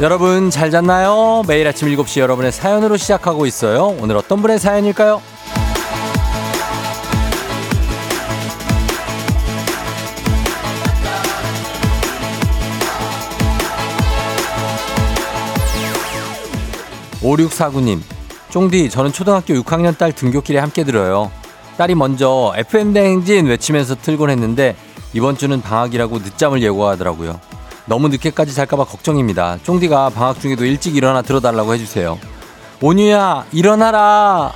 여러분 잘 잤나요? 매일 아침 7시 여러분의 사연으로 시작하고 있어요. 오늘 어떤 분의 사연일까요? 5649님, 쫑디, 저는 초등학교 6학년 딸 등교길에 함께 들어요. 딸이 먼저 FM대행진 외치면서 틀곤 했는데, 이번 주는 방학이라고 늦잠을 예고하더라고요. 너무 늦게까지 잘까봐 걱정입니다. 쫑디가 방학 중에도 일찍 일어나 들어달라고 해주세요. 온유야, 일어나라!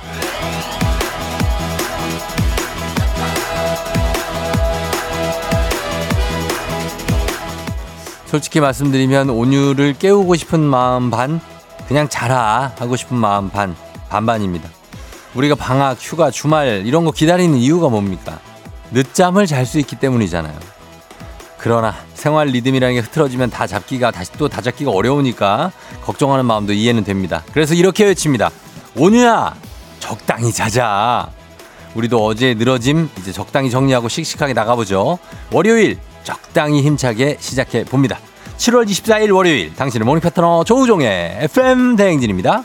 솔직히 말씀드리면 온유를 깨우고 싶은 마음 반, 그냥 자라 하고 싶은 마음 반, 반반입니다. 우리가 방학, 휴가, 주말 이런 거 기다리는 이유가 뭡니까? 늦잠을 잘 수 있기 때문이잖아요. 그러나 생활 리듬이라는 게 흐트러지면 다 잡기가 다시 또 다 잡기가 어려우니까 걱정하는 마음도 이해는 됩니다. 그래서 이렇게 외칩니다. 온유야 적당히 자자. 우리도 어제 늘어짐 이제 적당히 정리하고 씩씩하게 나가보죠. 월요일 적당히 힘차게 시작해 봅니다. 7월 24일 월요일 당신의 morning 파트너 조우종의 FM 대행진입니다.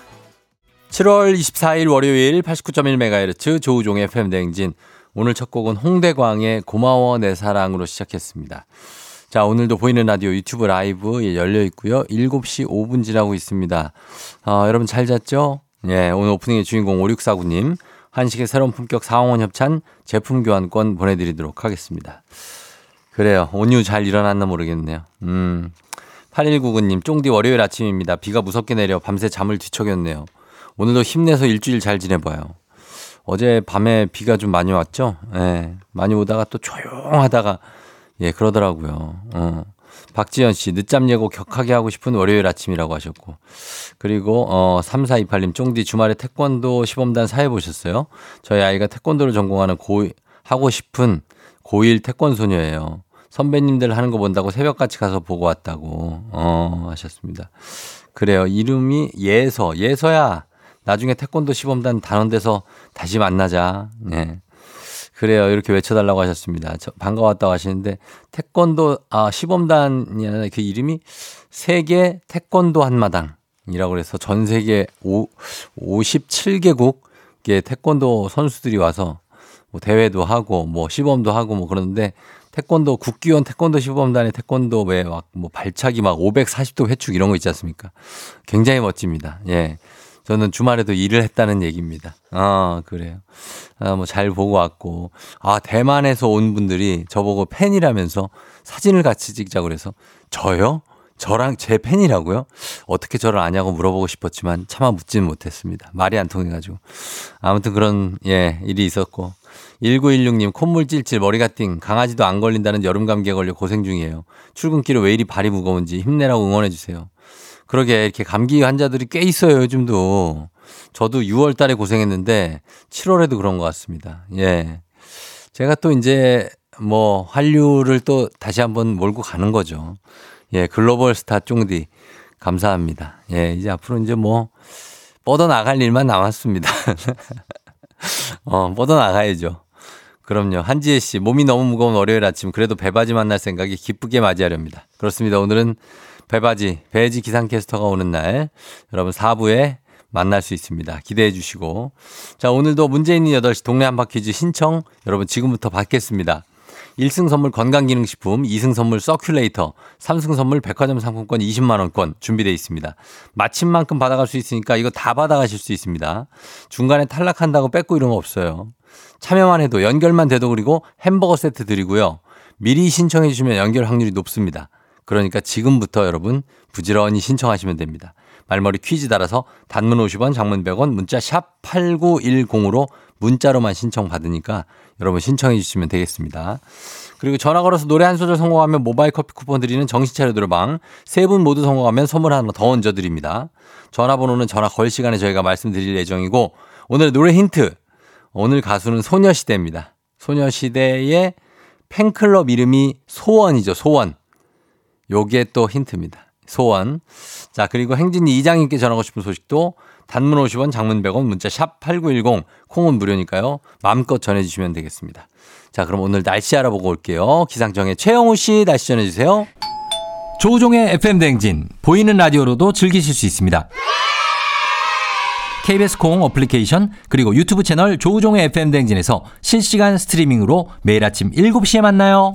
7월 24일 월요일 89.1MHz 조우종의 FM 대행진 오늘 첫 곡은 홍대광의 고마워 내 사랑으로 시작했습니다. 자, 오늘도 보이는 라디오 유튜브 라이브 예, 열려 있고요. 7시 5분 지나고 있습니다. 어, 여러분 잘 잤죠? 예, 오늘 오프닝의 주인공 5649님 한식의 새로운 품격 사원원 협찬 제품 교환권 보내드리도록 하겠습니다. 그래요. 온유 잘 일어났나 모르겠네요. 음. 8199님, 쫑디 월요일 아침입니다. 비가 무섭게 내려 밤새 잠을 뒤척였네요. 오늘도 힘내서 일주일 잘 지내봐요. 어제 밤에 비가 좀 많이 왔죠? 예. 많이 오다가 또 조용하다가 예, 그러더라고요. 어. 박지현 씨, 늦잠 예고 격하게 하고 싶은 월요일 아침이라고 하셨고. 그리고, 어, 3428님, 쫑디 주말에 태권도 시범단 사회 보셨어요? 저희 아이가 태권도를 전공하는 고, 하고 싶은 고1 태권 소녀예요. 선배님들 하는 거 본다고 새벽같이 가서 보고 왔다고, 어, 하셨습니다. 그래요. 이름이 예서. 예서야. 나중에 태권도 시범단 단원돼서 다시 만나자. 네. 그래요. 이렇게 외쳐달라고 하셨습니다. 저 반가웠다고 하시는데 태권도 아 시범단이 아니라 그 이름이 세계 태권도 한마당이라고 해서 전 세계 5, 57개국의 태권도 선수들이 와서 뭐 대회도 하고 뭐 시범도 하고 뭐 그러는데 태권도 국기원 태권도 시범단의 태권도 왜 막 뭐 발차기 막 540도 회축 이런 거 있지 않습니까? 굉장히 멋집니다. 예. 저는 주말에도 일을 했다는 얘기입니다. 아, 그래요. 아, 뭐 잘 보고 왔고. 아, 대만에서 온 분들이 저보고 팬이라면서 사진을 같이 찍자고 그래서 저요? 저랑 제 팬이라고요? 어떻게 저를 아냐고 물어보고 싶었지만 차마 묻지는 못했습니다. 말이 안 통해가지고. 아무튼 그런, 예, 일이 있었고. 1916님, 콧물 찔찔, 머리가 띵, 강아지도 안 걸린다는 여름 감기에 걸려 고생 중이에요. 출근길에 왜 이리 발이 무거운지 힘내라고 응원해 주세요. 그러게 이렇게 감기 환자들이 꽤 있어요, 요즘도. 저도 6월 달에 고생했는데 7월에도 그런 것 같습니다. 예. 제가 또 이제 뭐 한류를 또 다시 한번 몰고 가는 거죠. 예, 글로벌 스타 쫑디. 감사합니다. 예, 이제 앞으로 이제 뭐 뻗어 나갈 일만 남았습니다. 어, 뻗어 나가야죠. 그럼요. 한지혜 씨, 몸이 너무 무거운 월요일 아침, 그래도 배바지 만날 생각이 기쁘게 맞이하렵니다. 그렇습니다. 오늘은 배바지, 배지 기상캐스터가 오는 날 여러분 4부에 만날 수 있습니다. 기대해 주시고. 자, 오늘도 문제 있는 8시 동네 한바퀴즈 신청 여러분 지금부터 받겠습니다. 1승 선물 건강기능식품, 2승 선물 서큘레이터, 3승 선물 백화점 상품권 20만원권 준비되어 있습니다. 마침 만큼 받아갈 수 있으니까 이거 다 받아가실 수 있습니다. 중간에 탈락한다고 뺏고 이런 거 없어요. 참여만 해도 연결만 돼도 그리고 햄버거 세트 드리고요. 미리 신청해 주시면 연결 확률이 높습니다. 그러니까 지금부터 여러분 부지런히 신청하시면 됩니다. 말머리 퀴즈 달아서 단문 50원, 장문 100원, 문자 샵 8910으로 문자로만 신청 받으니까 여러분 신청해 주시면 되겠습니다. 그리고 전화 걸어서 노래 한 소절 성공하면 모바일 커피 쿠폰 드리는 정신차려 노래방 세 분 모두 성공하면 선물 하나 더 얹어 드립니다. 전화번호는 전화 걸 시간에 저희가 말씀드릴 예정이고 오늘 노래 힌트 오늘 가수는 소녀시대입니다. 소녀시대의 팬클럽 이름이 소원이죠. 소원. 요게 또 힌트입니다. 소원. 자, 그리고 행진이 이장님께 전하고 싶은 소식도 단문 50원, 장문 100원, 문자 샵 8910, 콩은 무료니까요. 마음껏 전해주시면 되겠습니다. 자, 그럼 오늘 날씨 알아보고 올게요. 기상청의 최영우 씨 날씨 전해주세요. 조우종의 FM 댕진 보이는 라디오로도 즐기실 수 있습니다. KBS 콩 어플리케이션 그리고 유튜브 채널 조우종의 FM 댕진에서 실시간 스트리밍으로 매일 아침 7시에 만나요.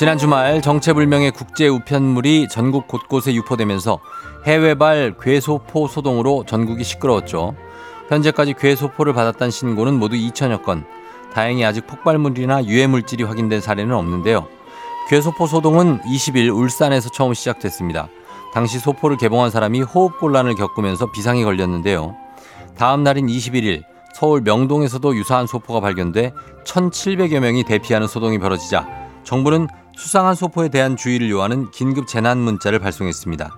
지난 주말 정체불명의 국제 우편물이 전국 곳곳에 유포되면서 해외발 괴소포 소동으로 전국이 시끄러웠죠. 현재까지 괴소포를 받았다는 신고는 모두 2천여 건. 다행히 아직 폭발물이나 유해물질이 확인된 사례는 없는데요. 괴소포 소동은 20일 울산에서 처음 시작됐습니다. 당시 소포를 개봉한 사람이 호흡곤란을 겪으면서 비상이 걸렸는데요. 다음 날인 21일 서울 명동에서도 유사한 소포가 발견돼 1,700여 명이 대피하는 소동이 벌어지자 정부는 수상한 소포에 대한 주의를 요하는 긴급 재난 문자를 발송했습니다.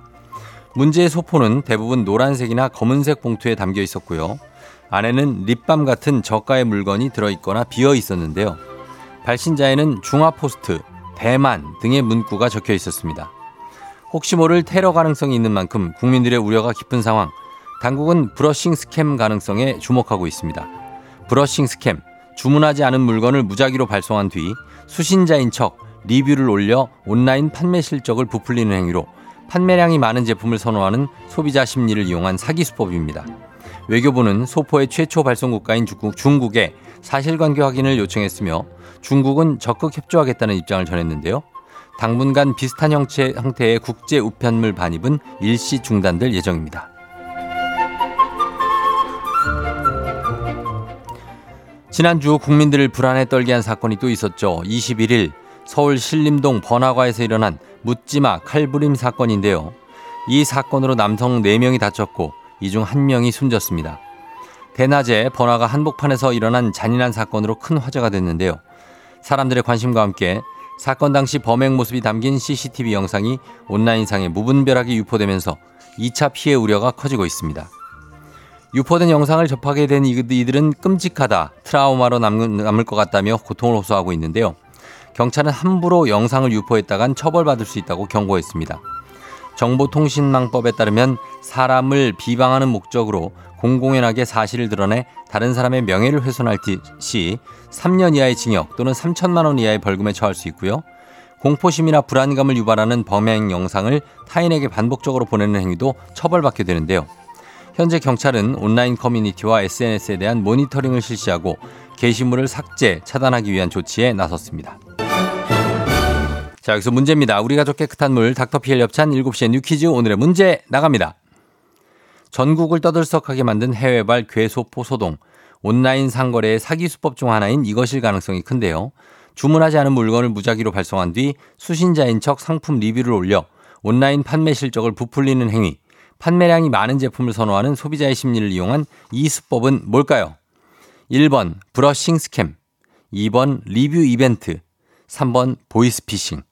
문제의 소포는 대부분 노란색이나 검은색 봉투에 담겨 있었고요. 안에는 립밤 같은 저가의 물건이 들어있거나 비어 있었는데요. 발신자에는 중화포스트, 대만 등의 문구가 적혀 있었습니다. 혹시 모를 테러 가능성이 있는 만큼 국민들의 우려가 깊은 상황. 당국은 brushing scam 가능성에 주목하고 있습니다. brushing scam, 주문하지 않은 물건을 무작위로 발송한 뒤 수신자인 척 리뷰를 올려 온라인 판매 실적을 부풀리는 행위로 판매량이 많은 제품을 선호하는 소비자 심리를 이용한 사기 수법입니다. 외교부는 소포의 최초 발송 국가인 중국에 사실관계 확인을 요청했으며 중국은 적극 협조하겠다는 입장을 전했는데요. 당분간 비슷한 형체, 형태의 국제 우편물 반입은 일시 중단될 예정입니다. 지난주 국민들을 불안에 떨게 한 사건이 또 있었죠. 21일 서울 신림동 번화가에서 일어난 묻지마 칼부림 사건인데요. 이 사건으로 남성 4명이 다쳤고 이 중 1명이 숨졌습니다. 대낮에 번화가 한복판에서 일어난 잔인한 사건으로 큰 화제가 됐는데요. 사람들의 관심과 함께 사건 당시 범행 모습이 담긴 CCTV 영상이 온라인상에 무분별하게 유포되면서 2차 피해 우려가 커지고 있습니다. 유포된 영상을 접하게 된 이들은 끔찍하다, 트라우마로 남을 것 같다며 고통을 호소하고 있는데요. 경찰은 함부로 영상을 유포했다간 처벌받을 수 있다고 경고했습니다. 정보통신망법에 따르면 사람을 비방하는 목적으로 공공연하게 사실을 드러내 다른 사람의 명예를 훼손할 시 3년 이하의 징역 또는 3천만 원 이하의 벌금에 처할 수 있고요. 공포심이나 불안감을 유발하는 범행 영상을 타인에게 반복적으로 보내는 행위도 처벌받게 되는데요. 현재 경찰은 온라인 커뮤니티와 SNS에 대한 모니터링을 실시하고 게시물을 삭제, 차단하기 위한 조치에 나섰습니다. 자, 여기서 문제입니다. 우리 가족 깨끗한 물 닥터피엘 협찬 7시에 뉴퀴즈 오늘의 문제 나갑니다. 전국을 떠들썩하게 만든 해외발 괴소포 소동. 온라인 상거래의 사기 수법 중 하나인 이것일 가능성이 큰데요. 주문하지 않은 물건을 무작위로 발송한 뒤 수신자인 척 상품 리뷰를 올려 온라인 판매 실적을 부풀리는 행위. 판매량이 많은 제품을 선호하는 소비자의 심리를 이용한 이 수법은 뭘까요? 1번 brushing scam, 2번 리뷰 이벤트, 3번 보이스피싱.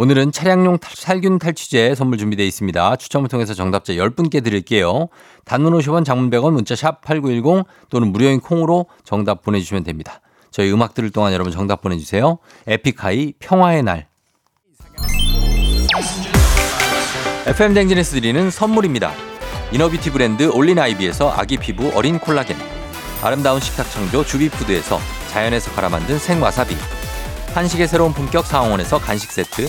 오늘은 차량용 살균 탈취제 선물 준비되어 있습니다. 추첨을 통해서 정답자 10분께 드릴게요. 단문 50원 장문 100원 문자 샵 8910 또는 무료인 콩으로 정답 보내주시면 됩니다. 저희 음악 들을 동안 여러분 정답 보내주세요. 에픽하이 평화의 날. FM 댕진에서 드리는 선물입니다. inner beauty 브랜드 올린 아이비에서 아기 피부 어린 콜라겐. 아름다운 식탁 창조 주비푸드에서 자연에서 갈아 만든 생와사비. 한식의 새로운 품격 상황원에서 간식 세트,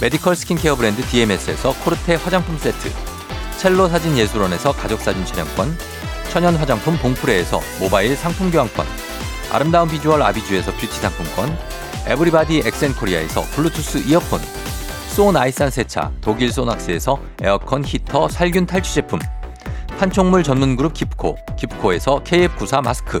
medical skincare 브랜드 DMS에서 코르테 화장품 세트, 첼로 사진 예술원에서 가족 사진 촬영권, 천연 화장품 봉프레에서 모바일 상품 교환권, 아름다운 비주얼 아비주에서 뷰티 상품권, 에브리바디 엑센코리아에서 블루투스 이어폰, 소 나이산 세차 독일 소낙스에서 에어컨 히터 살균 탈취 제품, 판촉물 전문 그룹 깁코, 깁코에서 KF94 마스크,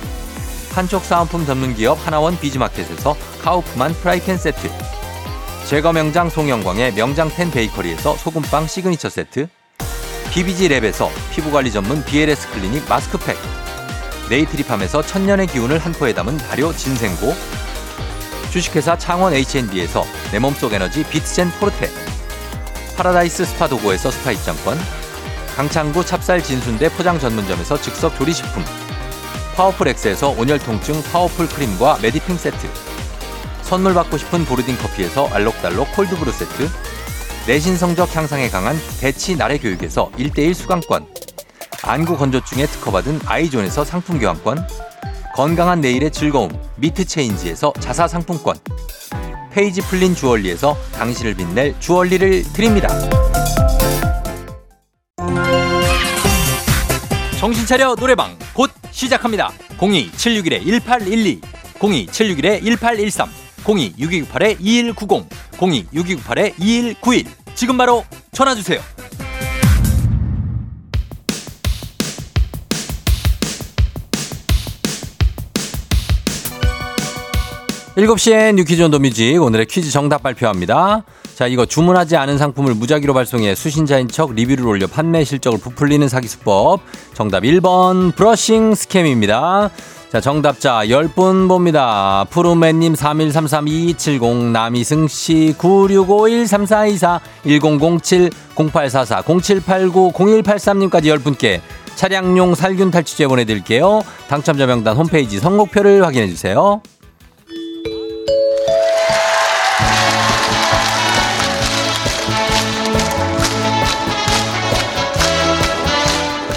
한쪽 사은품 전문 기업 하나원 비즈마켓에서 카우프만 프라이팬 세트. 제과 명장 송영광의 명장텐 베이커리에서 소금빵 시그니처 세트. BBG 랩에서 피부관리 전문 BLS 클리닉 마스크팩. 네이트리팜에서 천년의 기운을 한 포에 담은 발효 진생고. 주식회사 창원 H&B에서 내 몸속 에너지 비트젠 포르테. 파라다이스 스파 도고에서 스파 입장권. 강창구 찹쌀 진순대 포장 전문점에서 즉석 조리식품 파워풀 엑스에서 온열 통증 파워풀 크림과 메디핑 세트. 선물 받고 싶은 보르딘 커피에서 알록달록 콜드브루 세트. 내신 성적 향상에 강한 대치 나래 교육에서 1대1 수강권. 안구 건조증에 특허받은 아이존에서 상품 교환권. 건강한 내일의 즐거움 미트 체인지에서 자사 상품권. 페이지 플린 주얼리에서 당신을 빛낼 주얼리를 드립니다. 정신 차려 노래방. 곧 시작합니다. 02761-1812 02761-1813 026298-2190 026298-2191 지금 바로 전화 주세요. 7시엔 뉴퀴즈 on the music 오늘의 퀴즈 정답 발표합니다. 자, 이거 주문하지 않은 상품을 무작위로 발송해 수신자인 척 리뷰를 올려 판매 실적을 부풀리는 사기 수법. 정답 1번 brushing scam입니다. 자, 정답자 10분 봅니다. 푸르맨님 31332270 남이승씨 96513424 1007 0844 0789 0183님까지 10분께 차량용 살균 탈취제 보내드릴게요. 당첨자 명단 홈페이지 선곡표를 확인해주세요.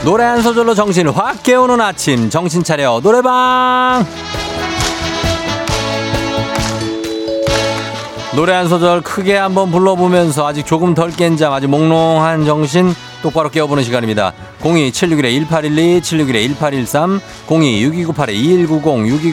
노래 한 소절로 정신을 확 깨우는 아침. 정신 차려. 노래방! 노래 한 소절 크게 한번 불러보면서 아직 조금 덜 깬 잠 아직 몽롱한 정신 똑바로 깨워보는 시간입니다. 02-761-1812 761-1813 02-6298-2190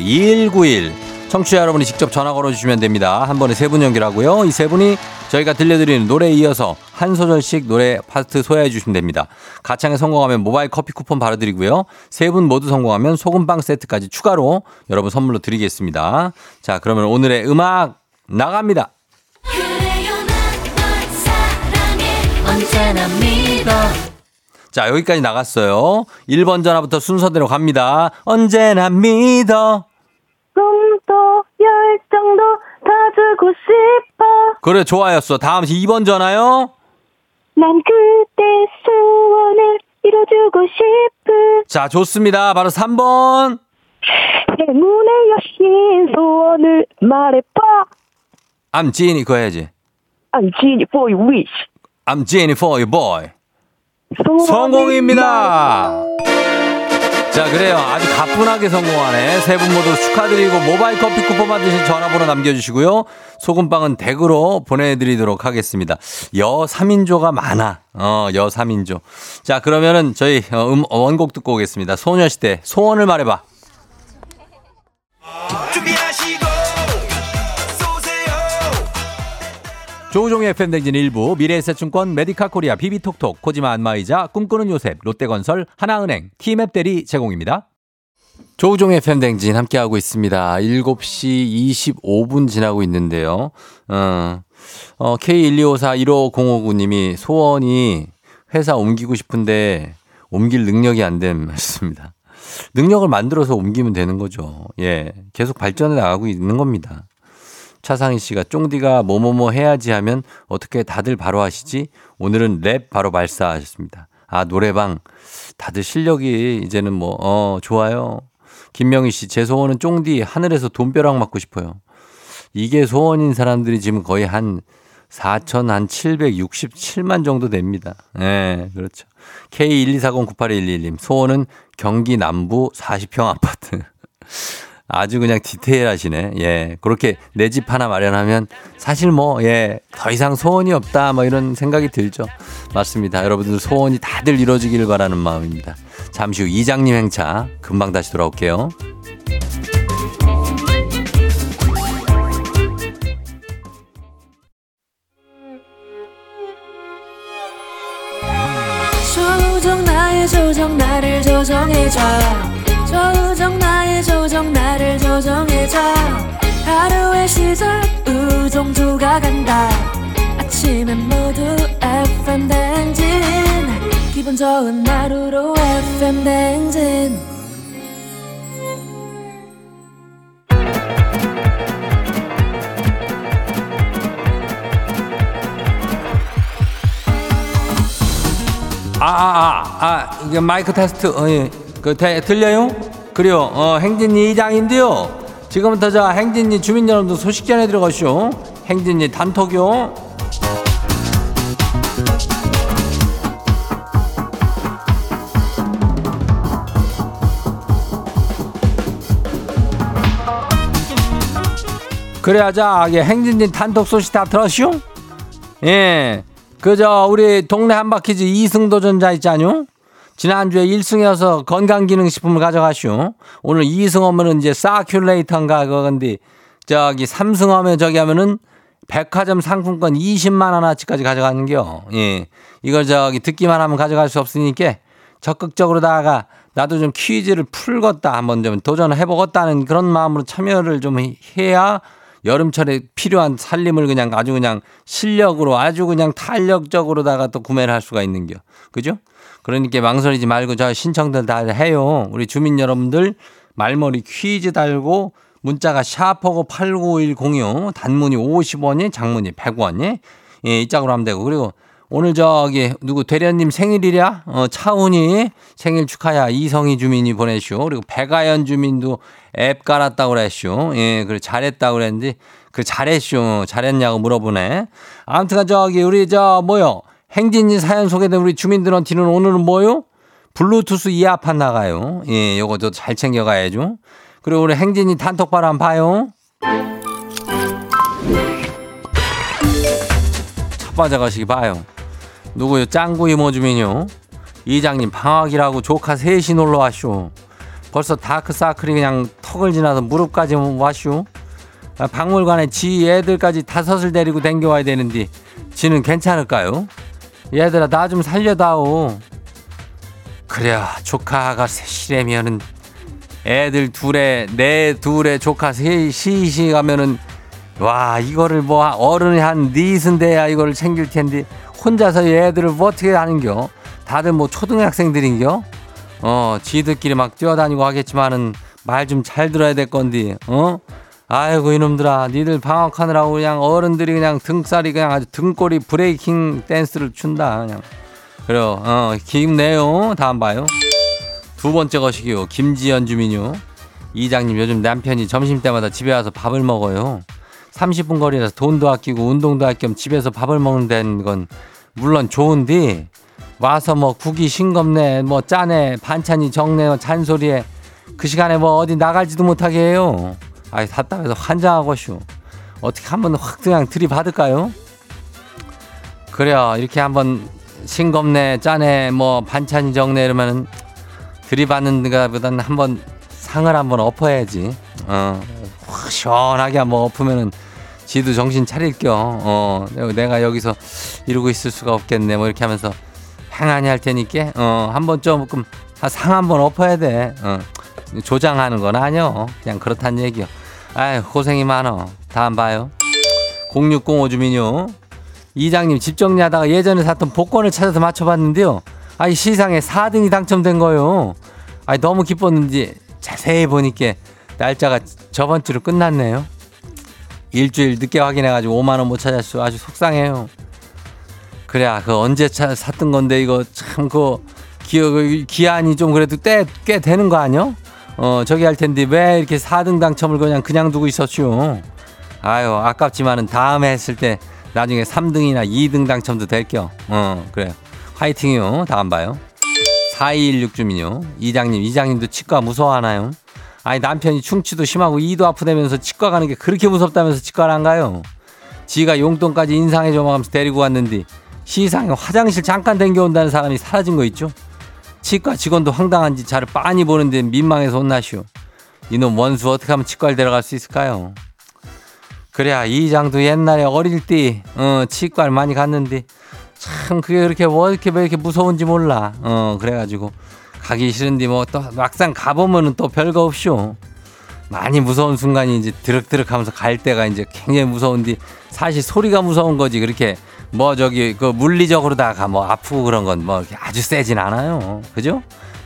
6298-2191 청취자 여러분이 직접 전화 걸어주시면 됩니다 한 번에 세 분 연결하고요 이 세 분이 저희가 들려드리는 노래에 이어서 한 소절씩 노래 파트 소화해 주시면 됩니다. 가창에 성공하면 모바일 커피 쿠폰 바로 드리고요. 세 분 모두 성공하면 소금빵 세트까지 추가로 여러분 선물로 드리겠습니다. 자, 그러면 오늘의 음악 나갑니다. 자, 여기까지 나갔어요. 1번 전화부터 순서대로 갑니다. 언제나 믿어. 열정도 다 주고 싶어. 그래, 좋아였어. 다음 2번 전화요. 난 그대 소원을 이뤄주고 싶은. 자, 좋습니다. 바로 3번. 행운의 여신 소원을 말해봐. I'm Genie 그거 해야지. I'm genie for your wish. I'm Genie for you boy. 성공입니다. 자, 그래요. 아주 가뿐하게 성공하네. 세 분 모두 축하드리고 모바일 커피 쿠폰 받으신 전화번호 남겨주시고요. 소금빵은 댁으로 보내드리도록 하겠습니다. 여 3인조가 많아. 어, 여 3인조. 자, 그러면은 저희 어, 음, 원곡 듣고 오겠습니다. 소녀시대 소원을 말해봐. 준비하 조우종의 FM댕진 일부 미래에셋증권 메디카 코리아 비비톡톡 코지마 안마의자 꿈꾸는 요셉 롯데건설 하나은행 티맵 대리 제공입니다. 조우종의 팬댕진 함께하고 있습니다. 7시 25분 지나고 있는데요. 어, 어, K125415059님이 소원이 회사 옮기고 싶은데 옮길 능력이 안됨 말씀입니다. 능력을 만들어서 옮기면 되는 거죠. 예. 계속 발전해 나가고 있는 겁니다. 차상희 씨가 쫑디가 뭐뭐뭐 해야지 하면 어떻게 다들 바로 하시지? 오늘은 랩 바로 발사 하셨습니다. 아, 노래방. 다들 실력이 이제는 뭐, 어, 좋아요. 김명희 씨, 제 소원은 쫑디 하늘에서 돈벼락 맞고 싶어요. 이게 소원인 사람들이 지금 거의 한 4천 한 767만 정도 됩니다. 예, 그렇죠. K124098111님, 소원은 경기 남부 40평 아파트. 아주 그냥 디테일하시네. 예. 그렇게 내 집 하나 마련하면 사실 뭐, 예. 더 이상 소원이 없다. 뭐 이런 생각이 들죠. 맞습니다. 여러분들 소원이 다들 이루어지길 바라는 마음입니다. 잠시 후 이장님 행차 금방 다시 돌아올게요. 조정 나를 조정해줘 조정 나의 조정 나를 조정해줘. 하루의 시절 우정조가 간다. 아침엔 모두 FM 댕진. 기분 좋은 하루로 FM 댕진. 아, 아, 아, 아, 이게 마이크 테스트, 어, 예. 그, 대, 들려요? 그래요, 어, 행진이 이장인데요. 지금부터 저 행진이 주민 여러분들 소식 전해드려가시오. 행진이 단톡요. 그래야 자, 이게 행진이 단톡 소식 다 들었슈? 예. 그저 우리 동네 한바퀴즈 이승도 전자 있잖요. 지난주에 1승이어서 건강기능식품을 가져가시오. 오늘 2승 하면은 이제 사큐레이터인가 그건데 저기 3승 하면 저기 하면은 백화점 상품권 20만 원어치까지 가져가는겨. 예. 이걸 저기 듣기만 하면 가져갈 수 없으니까 적극적으로 다가 나도 좀 퀴즈를 풀겠다 한번 좀 도전을 해보겠다는 그런 마음으로 참여를 좀 해야 여름철에 필요한 살림을 그냥 아주 그냥 실력으로 아주 그냥 탄력적으로다가 또 구매를 할 수가 있는겨. 그죠? 그러니까 망설이지 말고 저 신청들 다 해요. 우리 주민 여러분들 말머리 퀴즈 달고 문자가 샤퍼고 89106 단문이 50원이 장문이 100원이 예, 이 짝으로 하면 되고 그리고 오늘 저기 누구 대련님 생일이랴? 어, 차훈이 생일 축하야 이성희 주민이 보내시오. 그리고 백아연 주민도 앱 깔았다고 그랬쇼. 예, 그래 잘했다고 그랬는데 그 잘했쇼. 잘했냐고 물어보네. 아무튼 저기 우리 저 뭐요? 행진이 사연 소개된 우리 주민들한테는 오늘은 뭐요? 블루투스 이어판 나가요. 예, 요거도 잘 챙겨가야죠. 그리고 우리 행진이 한번 봐요. 첫 거시기 봐요. 누구요? 짱구 이모 주민요. 이장님 방학이라고 조카 셋이 놀러 왔쇼. 벌써 다크사클이 그냥 턱을 지나서 무릎까지 왔쇼. 아, 박물관에 지 애들까지 다섯을 데리고 댕겨와야 되는데 지는 괜찮을까요? 얘들아 나 좀 살려다오. 그래야 조카가 셋이라면은 애들 둘에 내 둘에 조카 셋이 가면은 와 이거를 뭐 어른이 한 넷은 돼야 이거를 챙길 텐데 혼자서 얘들을 뭐 어떻게 하는겨? 다들 뭐 초등학생들인겨? 어 지들끼리 막 뛰어다니고 하겠지만은 말 좀 잘 들어야 될 건데 어? 아이고 이놈들아. 니들 방학하느라고 그냥 어른들이 그냥 등살이 그냥 아주 등골이 브레이킹 댄스를 춘다 그냥. 그래요. 어 힘내요. 다음 봐요. 두 번째 것이기요. 김지연 주민요. 이장님 요즘 남편이 점심때마다 집에 와서 밥을 먹어요. 30분 거리라서 돈도 아끼고 운동도 할 겸 집에서 밥을 먹는다는 건 물론 좋은데 와서 뭐 국이 싱겁네 뭐 짜네 반찬이 적네 뭐 잔소리에 그 시간에 뭐 어디 나갈지도 못하게 해요 아이 답답해서 환장하고쇼 어떻게 한번 확 그냥 들이받을까요 그래요 이렇게 한번 싱겁네 짜네 뭐 반찬이 적네 이러면은 들이받는 것보다는 한번 상을 한번 엎어야지 어확 시원하게 한번 엎으면은 지도 정신 차릴 겸, 어, 내가 여기서 이러고 있을 수가 없겠네. 뭐 이렇게 하면서 행하니 할 테니까, 어, 한번 조금 상 한번 엎어야 돼. 어, 조장하는 건 아니요. 그냥 그렇단 얘기요. 아유, 고생이 많어. 다음 봐요. 0605 주민요. 이장님 집 정리하다가 예전에 샀던 복권을 찾아서 맞춰봤는데요. 아이 시상에 4등이 당첨된 거요. 아이 너무 기뻤는지 자세히 보니까 날짜가 저번 주로 끝났네요. 일주일 늦게 확인해가지고 5만 원 못 찾았어. 아주 속상해요. 그래, 그 언제 차, 샀던 건데 이거 참 그 기억 기한이 좀 그래도 꽤, 꽤 되는 거 아니요? 어 저기 할 텐데 왜 이렇게 4등 당첨을 그냥 그냥 두고 있었슈? 아유 아깝지만은 다음에 했을 때 나중에 3등이나 2등 당첨도 될 겨. 어 그래 화이팅이요. 다음 봐요. 4216 주민요. 이장님 이장님도 치과 무서워하나요? 아니 남편이 충치도 심하고 이도 아프다면서 치과 가는 게 그렇게 무섭다면서 치과를 안 가요. 지가 용돈까지 인상해 줘가면서 데리고 왔는데 시상에 화장실 잠깐 댕겨온다는 사람이 사라진 거 있죠? 치과 직원도 황당한지 자를 빤히 보는데 민망해서 혼나시오. 이놈 원수 어떻게 하면 치과를 데려갈 수 있을까요? 그래야 이장도 옛날에 어릴 때 어, 치과를 많이 갔는데 참 그게 그렇게 뭐 이렇게 왜 이렇게 무서운지 몰라. 어 그래가지고 가기 싫은데 뭐 또 막상 가보면은 또 별거 없쇼. 많이 무서운 순간이 이제 드럭드럭 하면서 갈 때가 이제 굉장히 무서운데 사실 소리가 무서운 거지 그렇게 뭐 저기 그 물리적으로 다가 뭐 아프고 그런 건 뭐 아주 세진 않아요. 그죠?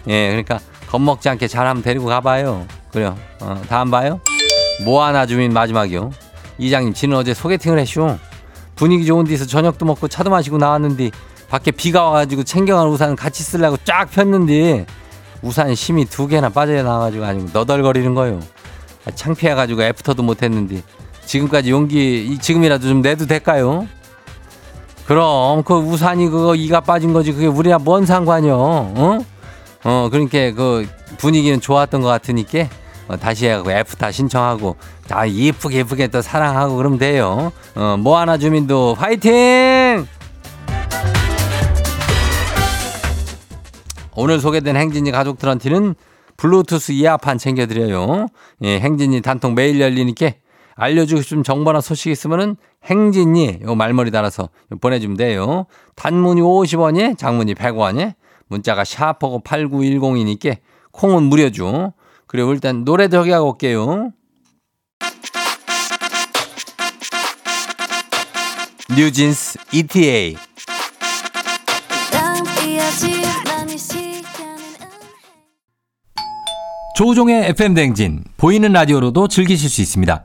예, 그러니까 겁먹지 않게 잘 한번 데리고 가봐요. 그래요. 어, 다음 봐요. 모아나 주민 마지막이요. 이장님, 지는 어제 소개팅을 했쇼. 분위기 좋은 데서 저녁도 먹고 차도 마시고 나왔는데 밖에 비가 와가지고 챙겨간 우산 같이 쓰려고 쫙 폈는데 우산 심이 두 개나 빠져 나와가지고 아주 너덜거리는 거요. 아, 창피해가지고 애프터도 못했는데 지금까지 용기 이- 지금이라도 좀 내도 될까요? 그럼 그 우산이 그거 이가 빠진 거지 그게 우리랑 뭔 상관이요? 어? 어 그러니까 그 분위기는 좋았던 것 같으니까 어, 다시 해가고 애프터 신청하고 다 예쁘게 예쁘게 또 사랑하고 그러면 돼요. 어, 뭐 하나 주민도 화이팅! 오늘 소개된 행진이 가족들한테는 블루투스 이어판 챙겨드려요. 예, 행진이 단통 매일 열리니까 알려주고 싶은 정보나 소식 있으면은 행진이 요 말머리 달아서 보내주면 돼요. 단문이 50원이, 장문이 100원이, 문자가 샤퍼고 8910이니까 콩은 무료죠. 그리고 일단 노래 저기 하고 올게요. 뉴진스 ETA 조종의 FM 댕진 보이는 라디오로도 즐기실 수 있습니다.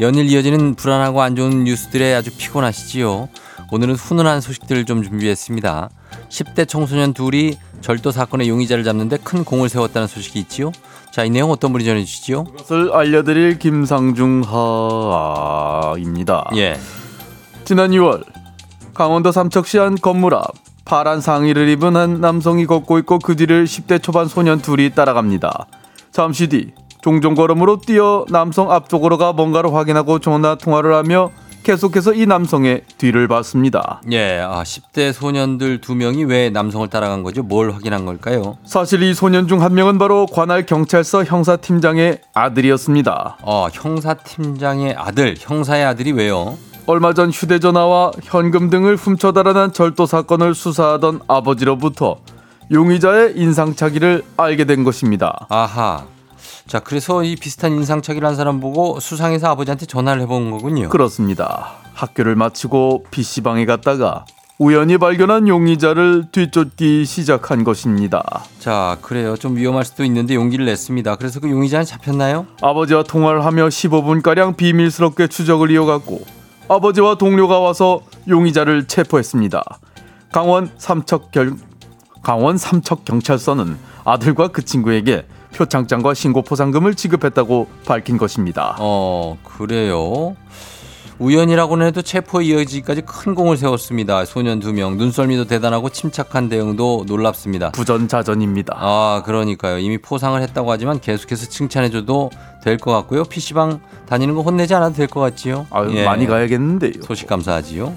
연일 이어지는 불안하고 안 좋은 뉴스들에 아주 피곤하시지요. 오늘은 훈훈한 소식들을 좀 준비했습니다. 10대 청소년 둘이 절도 사건의 용의자를 잡는데 큰 공을 세웠다는 소식이 있지요. 자, 이 내용 어떤 분이 전해 주시지요? 것을 알려드릴 김상중 하입니다. 예. 지난 2월 강원도 삼척시 한 건물 앞 파란 상의를 입은 한 남성이 걷고 있고 그 뒤를 10대 초반 소년 둘이 따라갑니다. 잠시 뒤 종종 걸음으로 뛰어 남성 앞쪽으로 가 뭔가를 확인하고 전화 통화를 하며 계속해서 이 남성의 뒤를 봤습니다. 예, 아, 10대 소년들 두 명이 왜 남성을 따라간 거죠? 뭘 확인한 걸까요? 사실 이 소년 중 한 명은 바로 관할 경찰서 형사팀장의 아들이었습니다. 어, 형사팀장의 아들, 형사의 아들이 왜요? 얼마 전 휴대전화와 현금 등을 훔쳐 달아난 절도 사건을 수사하던 아버지로부터 용의자의 인상착의를 알게 된 것입니다. 아하. 자, 그래서 이 비슷한 인상착의를 한 사람 보고 수상해서 아버지한테 전화를 해본 거군요. 그렇습니다. 학교를 마치고 PC방에 갔다가 우연히 발견한 용의자를 뒤쫓기 시작한 것입니다. 자, 그래요. 좀 위험할 수도 있는데 용기를 냈습니다. 그래서 그 용의자는 잡혔나요? 아버지와 통화를 하며 15분가량 비밀스럽게 추적을 이어갔고 아버지와 동료가 와서 용의자를 체포했습니다. 강원 삼척 결 강원 삼척 경찰서는 아들과 그 친구에게 표창장과 신고 포상금을 지급했다고 밝힌 것입니다. 어, 그래요. 우연이라고는 해도 체포 이어지기까지 큰 공을 세웠습니다. 소년 두 명. 눈썰미도 대단하고 침착한 대응도 놀랍습니다. 부전자전입니다. 아, 그러니까요. 이미 포상을 했다고 하지만 계속해서 칭찬해줘도 될 것 같고요. PC방 다니는 거 혼내지 않아도 될 것 같지요. 아유, 예. 많이 가야겠는데요. 소식 감사하지요.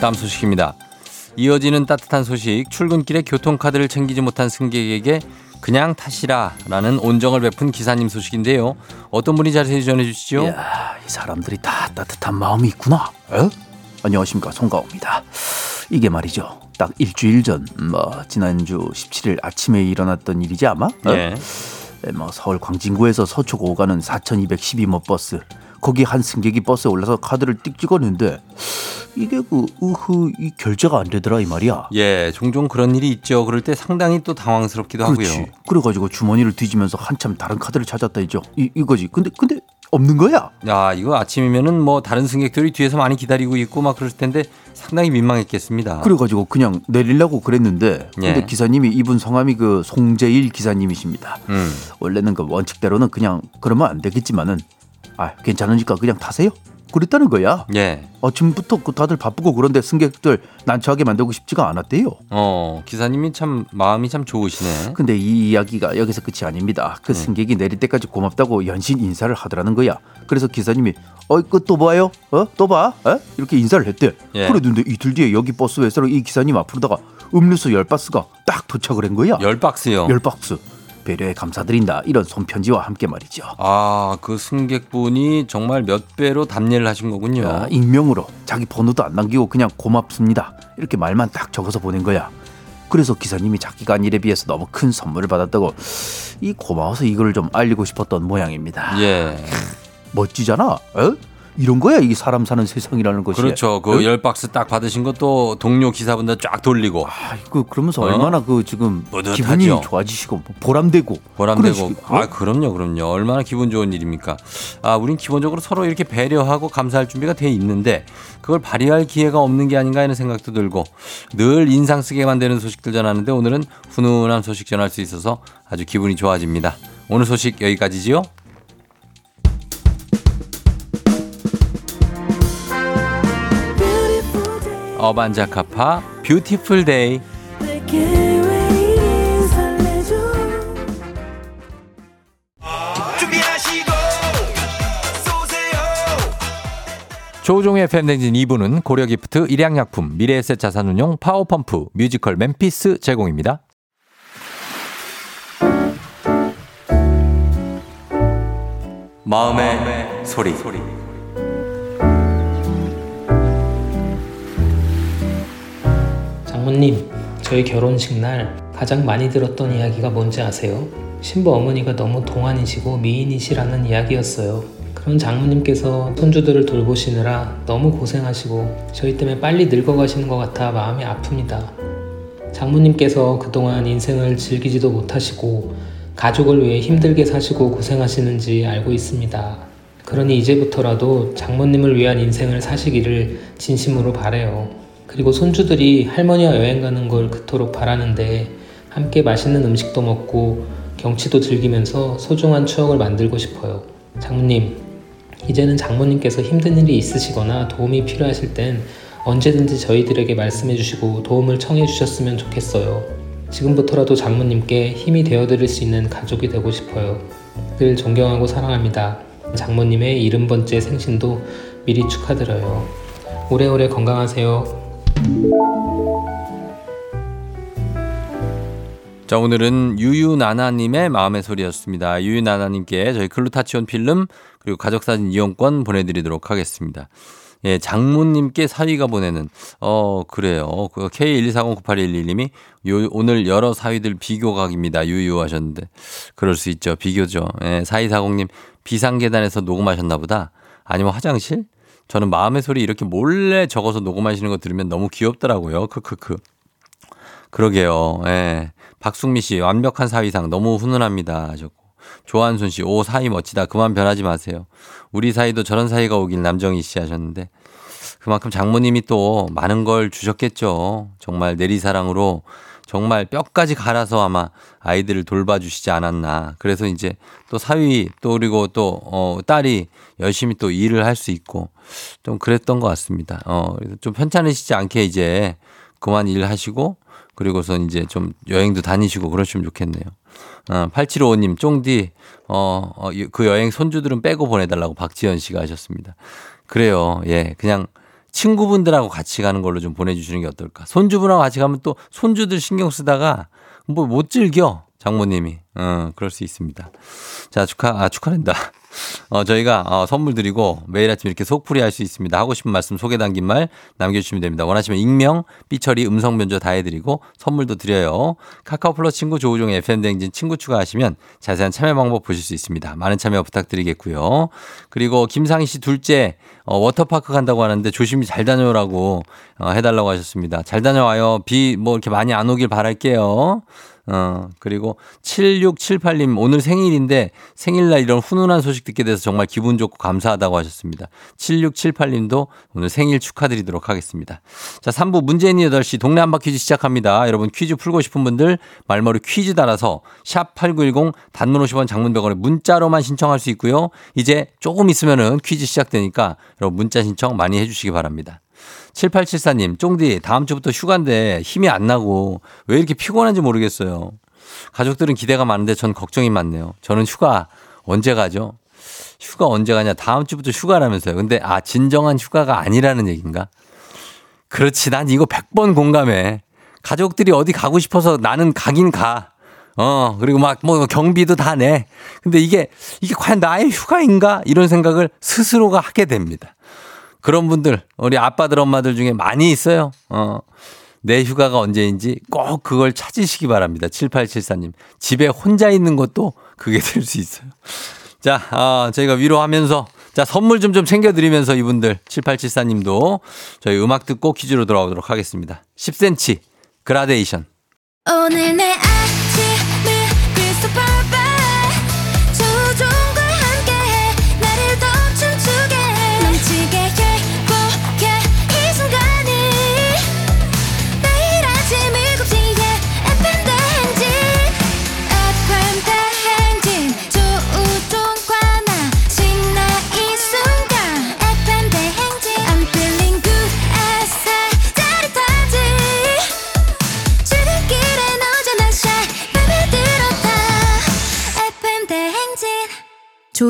다음 소식입니다. 이어지는 따뜻한 소식. 출근길에 교통카드를 챙기지 못한 승객에게 그냥 타시라 라는 온정을 베푼 기사님 소식인데요. 어떤 분이 자세히 전해주시죠? 이야, 이 사람들이 다 따뜻한 마음이 있구나. 에? 안녕하십니까 송가호입니다. 이게 말이죠. 딱 일주일 전, 뭐 지난주 17일 아침에 일어났던 일이지 아마. 에, 뭐 서울 광진구에서 서초구 오가는 4,212모 버스. 거기 한 승객이 버스에 올라서 카드를 띡 찍었는데 이게 그 으흐 이 결제가 안 되더라 이 말이야. 예, 종종 그런 일이 있죠. 그럴 때 상당히 또 당황스럽기도 그렇지. 하고요. 그래가지고 주머니를 뒤지면서 한참 다른 카드를 찾았다 이죠. 이 이거지. 근데 근데 없는 거야. 야, 이거 아침이면은 뭐 다른 승객들이 뒤에서 많이 기다리고 있고 막 그럴 텐데 상당히 민망했겠습니다. 그래가지고 그냥 내리려고 그랬는데 근데 예. 기사님이 이분 성함이 그 송재일 기사님이십니다. 음. 원래는 그 원칙대로는 그냥 그러면 안 되겠지만은 아 괜찮으니까 그냥 타세요. 그랬다는 거야. 예. 아침부터 그 다들 바쁘고 그런데 승객들 난처하게 만들고 싶지가 않았대요. 어, 기사님이 참 마음이 참 좋으시네. 근데 이 이야기가 여기서 끝이 아닙니다. 그 승객이 내릴 때까지 고맙다고 연신 인사를 하더라는 거야. 그래서 기사님이 어이 그또 봐요? 어? 또 봐? 어? 이렇게 인사를 했대. 예. 그러는데 이틀 뒤에 여기 버스 회사로 이 기사님 앞으로다가 음료수 열 박스가 딱 도착을 한 거야. 열 박스요. 열 박스. 배려에 감사드린다. 이런 손편지와 함께 말이죠. 아, 그 승객분이 정말 몇 배로 답례를 하신 거군요. 아, 익명으로 자기 번호도 안 남기고 그냥 고맙습니다. 이렇게 말만 딱 적어서 보낸 거야. 그래서 기사님이 자기가 한 일에 비해서 너무 큰 선물을 받았다고 이 고마워서 이걸 좀 알리고 싶었던 모양입니다. 예. 멋지잖아. 어? 이런 거야 이게 사람 사는 세상이라는 것이. 그렇죠. 그 어? 열 박스 딱 받으신 것도 동료 기사분들 쫙 돌리고 아, 그 그러면서 어? 얼마나 그 지금 뿌듯하죠. 기분이 좋아지시고 뭐 보람되고 보람되고 어? 아 그럼요 그럼요 얼마나 기분 좋은 일입니까 아 우린 기본적으로 서로 이렇게 배려하고 감사할 준비가 돼 있는데 그걸 발휘할 기회가 없는 게 아닌가 하는 생각도 들고 늘 인상 쓰게 만드는 소식들 전하는데 오늘은 훈훈한 소식 전할 수 있어서 아주 기분이 좋아집니다 오늘 소식 여기까지지요 어반자카파 Beautiful Day 조우종의 FM대행진 2부는 고려기프트, 일양약품, 미래에셋 자산운용, 파워펌프, 뮤지컬 멤피스 제공입니다. 마음의, 소리. 장모님, 저희 결혼식 날 가장 많이 들었던 이야기가 뭔지 아세요? 신부 어머니가 너무 동안이시고 미인이시라는 이야기였어요. 그런 장모님께서 손주들을 돌보시느라 너무 고생하시고 저희 때문에 빨리 늙어가시는 것 같아 마음이 아픕니다. 장모님께서 그동안 인생을 즐기지도 못하시고 가족을 위해 힘들게 사시고 고생하시는지 알고 있습니다. 그러니 이제부터라도 장모님을 위한 인생을 사시기를 진심으로 바래요. 그리고 손주들이 할머니와 여행 가는 걸 그토록 바라는데 함께 맛있는 음식도 먹고 경치도 즐기면서 소중한 추억을 만들고 싶어요. 장모님, 이제는 장모님께서 힘든 일이 있으시거나 도움이 필요하실 땐 언제든지 저희들에게 말씀해 주시고 도움을 청해 주셨으면 좋겠어요. 지금부터라도 장모님께 힘이 되어 드릴 수 있는 가족이 되고 싶어요. 늘 존경하고 사랑합니다. 장모님의 70번째 생신도 미리 축하드려요. 오래오래 건강하세요. 자, 오늘은 유유나나님의 마음의 소리였습니다. 유유나나님께 저희 글루타치온 필름 그리고 가족사진 이용권 보내드리도록 하겠습니다. 예, 장모님께 사위가 보내는, 어, 그래요. 그 K124098111님이 요, 오늘 여러 사위들 비교각입니다. 유유 하셨는데. 그럴 수 있죠. 비교죠. 예, 4240님, 비상 계단에서 녹음하셨나 보다. 아니면 화장실? 저는 마음의 소리 이렇게 몰래 적어서 녹음하시는 거 들으면 너무 귀엽더라고요. 크크크. 그러게요. 예. 박숙미 씨, 완벽한 사위상 너무 훈훈합니다. 하셨고. 조한순 씨, 오, 사위 멋지다. 그만 변하지 마세요. 우리 사이도 저런 사이가 오길 남정희 씨 하셨는데. 그만큼 장모님이 또 많은 걸 주셨겠죠. 정말 내리사랑으로 정말 뼈까지 갈아서 아마 아이들을 돌봐주시지 않았나. 그래서 이제 또 사위 또 그리고 또, 어, 딸이 열심히 또 일을 할 수 있고 좀 그랬던 것 같습니다. 어, 그래서 좀 편찮으시지 않게 이제 그만 일하시고 그리고선 이제 좀 여행도 다니시고 그러시면 좋겠네요. 어, 8755님, 쫑디, 어, 어, 그 여행 손주들은 빼고 보내달라고 박지현 씨가 하셨습니다. 그래요. 예. 그냥 친구분들하고 같이 가는 걸로 좀 보내주시는 게 어떨까. 손주분하고 같이 가면 또 손주들 신경 쓰다가 뭐 못 즐겨. 장모님이. 어, 그럴 수 있습니다. 자, 축하, 아, 축하한다. 어, 저희가 어, 선물 드리고 매일 아침 이렇게 속풀이 할 수 있습니다. 하고 싶은 말씀 소개 담긴 말 남겨주시면 됩니다. 원하시면 익명, 삐처리, 음성 변조 다 해드리고 선물도 드려요. 카카오 플러스 친구 조우종의 FM대행진 친구 추가하시면 자세한 참여 방법 보실 수 있습니다. 많은 참여 부탁드리겠고요. 그리고 김상희 씨 둘째 어, 워터파크 간다고 하는데 조심히 잘 다녀오라고 어, 해달라고 하셨습니다. 잘 다녀와요. 비 뭐 이렇게 많이 안 오길 바랄게요. 어, 그리고 7678님, 오늘 생일인데 생일날 이런 훈훈한 소식 듣게 돼서 정말 기분 좋고 감사하다고 하셨습니다. 7678님도 오늘 생일 축하드리도록 하겠습니다. 자, 3부 문재인이 8시 동네 한바 퀴즈 시작합니다. 여러분 퀴즈 풀고 싶은 분들 말머리 퀴즈 달아서 샵 8910 단문 50원 장문 100원에 문자로만 신청할 수 있고요. 이제 조금 있으면은 퀴즈 시작되니까 여러분 문자 신청 많이 해 주시기 바랍니다. 7874님, 쫑디, 다음 주부터 휴가인데 힘이 안 나고 왜 이렇게 피곤한지 모르겠어요. 가족들은 기대가 많은데 전 걱정이 많네요. 저는 휴가 언제 가죠? 휴가 언제 가냐? 다음 주부터 휴가라면서요. 근데 아, 진정한 휴가가 아니라는 얘기인가? 그렇지. 난 이거 100번 공감해. 가족들이 어디 가고 싶어서 나는 가긴 가. 어, 그리고 막 뭐 경비도 다 내. 근데 이게, 이게 과연 나의 휴가인가? 이런 생각을 스스로가 하게 됩니다. 그런 분들, 우리 아빠들, 엄마들 중에 많이 있어요. 어, 내 휴가가 언제인지 꼭 그걸 찾으시기 바랍니다. 7874님. 집에 혼자 있는 것도 그게 될 수 있어요. 자, 아, 저희가 위로하면서 자, 선물 좀 좀 챙겨드리면서 이분들 7874님도 저희 음악 듣고 퀴즈로 돌아오도록 하겠습니다. 10cm 그라데이션. 오늘 내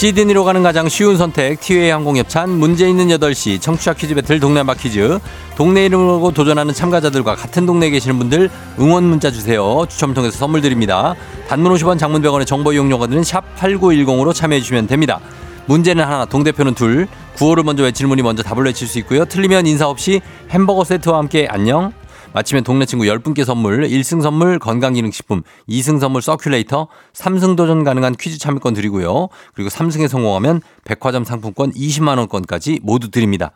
시드니로 가는 가장 쉬운 선택 티웨이 항공협찬 문제 있는 8시 청취자 퀴즈 배틀 동네 한바 퀴즈. 동네 이름으로 도전하는 참가자들과 같은 동네에 계시는 분들 응원 문자 주세요. 추첨 통해서 선물 드립니다. 단문 50원 장문 100원의 정보 이용료가 드는 샵 8910으로 참여해 주시면 됩니다. 문제는 하나 동대표는 둘. 구호를 먼저 외칠 분이 먼저 답을 외칠 수 있고요. 틀리면 인사 없이 햄버거 세트와 함께 안녕 마치면 동네 친구 10분께 선물, 1승 선물 건강기능식품, 2승 선물 서큘레이터, 3승 도전 가능한 퀴즈 참여권 드리고요. 그리고 3승에 성공하면 백화점 상품권 20만원권까지 모두 드립니다.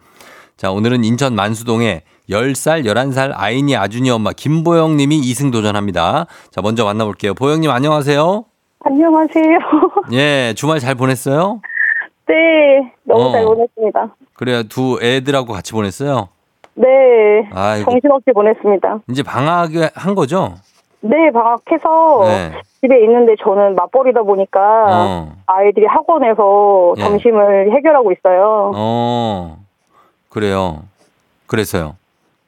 자, 오늘은 인천 만수동에 10살, 11살 아이니 아준이 엄마 김보영 님이 2승 도전합니다. 자, 먼저 만나볼게요. 보영 님 안녕하세요. 안녕하세요. 예, 주말 잘 보냈어요? 네, 너무 어. 잘 보냈습니다. 그래요. 두 애들하고 같이 보냈어요? 네, 아이고. 정신없이 보냈습니다. 이제 방학을 한 거죠? 네, 방학해서 네. 집에 있는데 저는 맞벌이다 보니까 어. 아이들이 학원에서 예. 점심을 해결하고 있어요. 어, 그래요. 그래서요.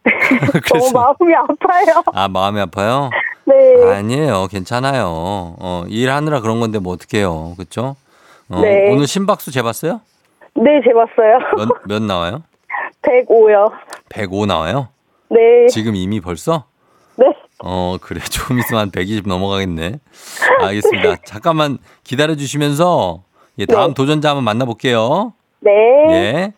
너무 마음이 아파요. 아, 마음이 아파요? 네, 아니에요. 괜찮아요. 어, 일하느라 그런 건데 뭐 어떡해요. 그쵸? 어, 네. 오늘 심박수 재봤어요? 네, 재봤어요. 몇, 몇 나와요? 105요. 105 나와요? 네, 지금 이미 벌써? 네, 어, 그래. 조금 있으면 한 120 넘어가겠네. 알겠습니다. 잠깐만 기다려 주시면서 예, 다음 네. 도전자 한번 만나볼게요. 네. 예.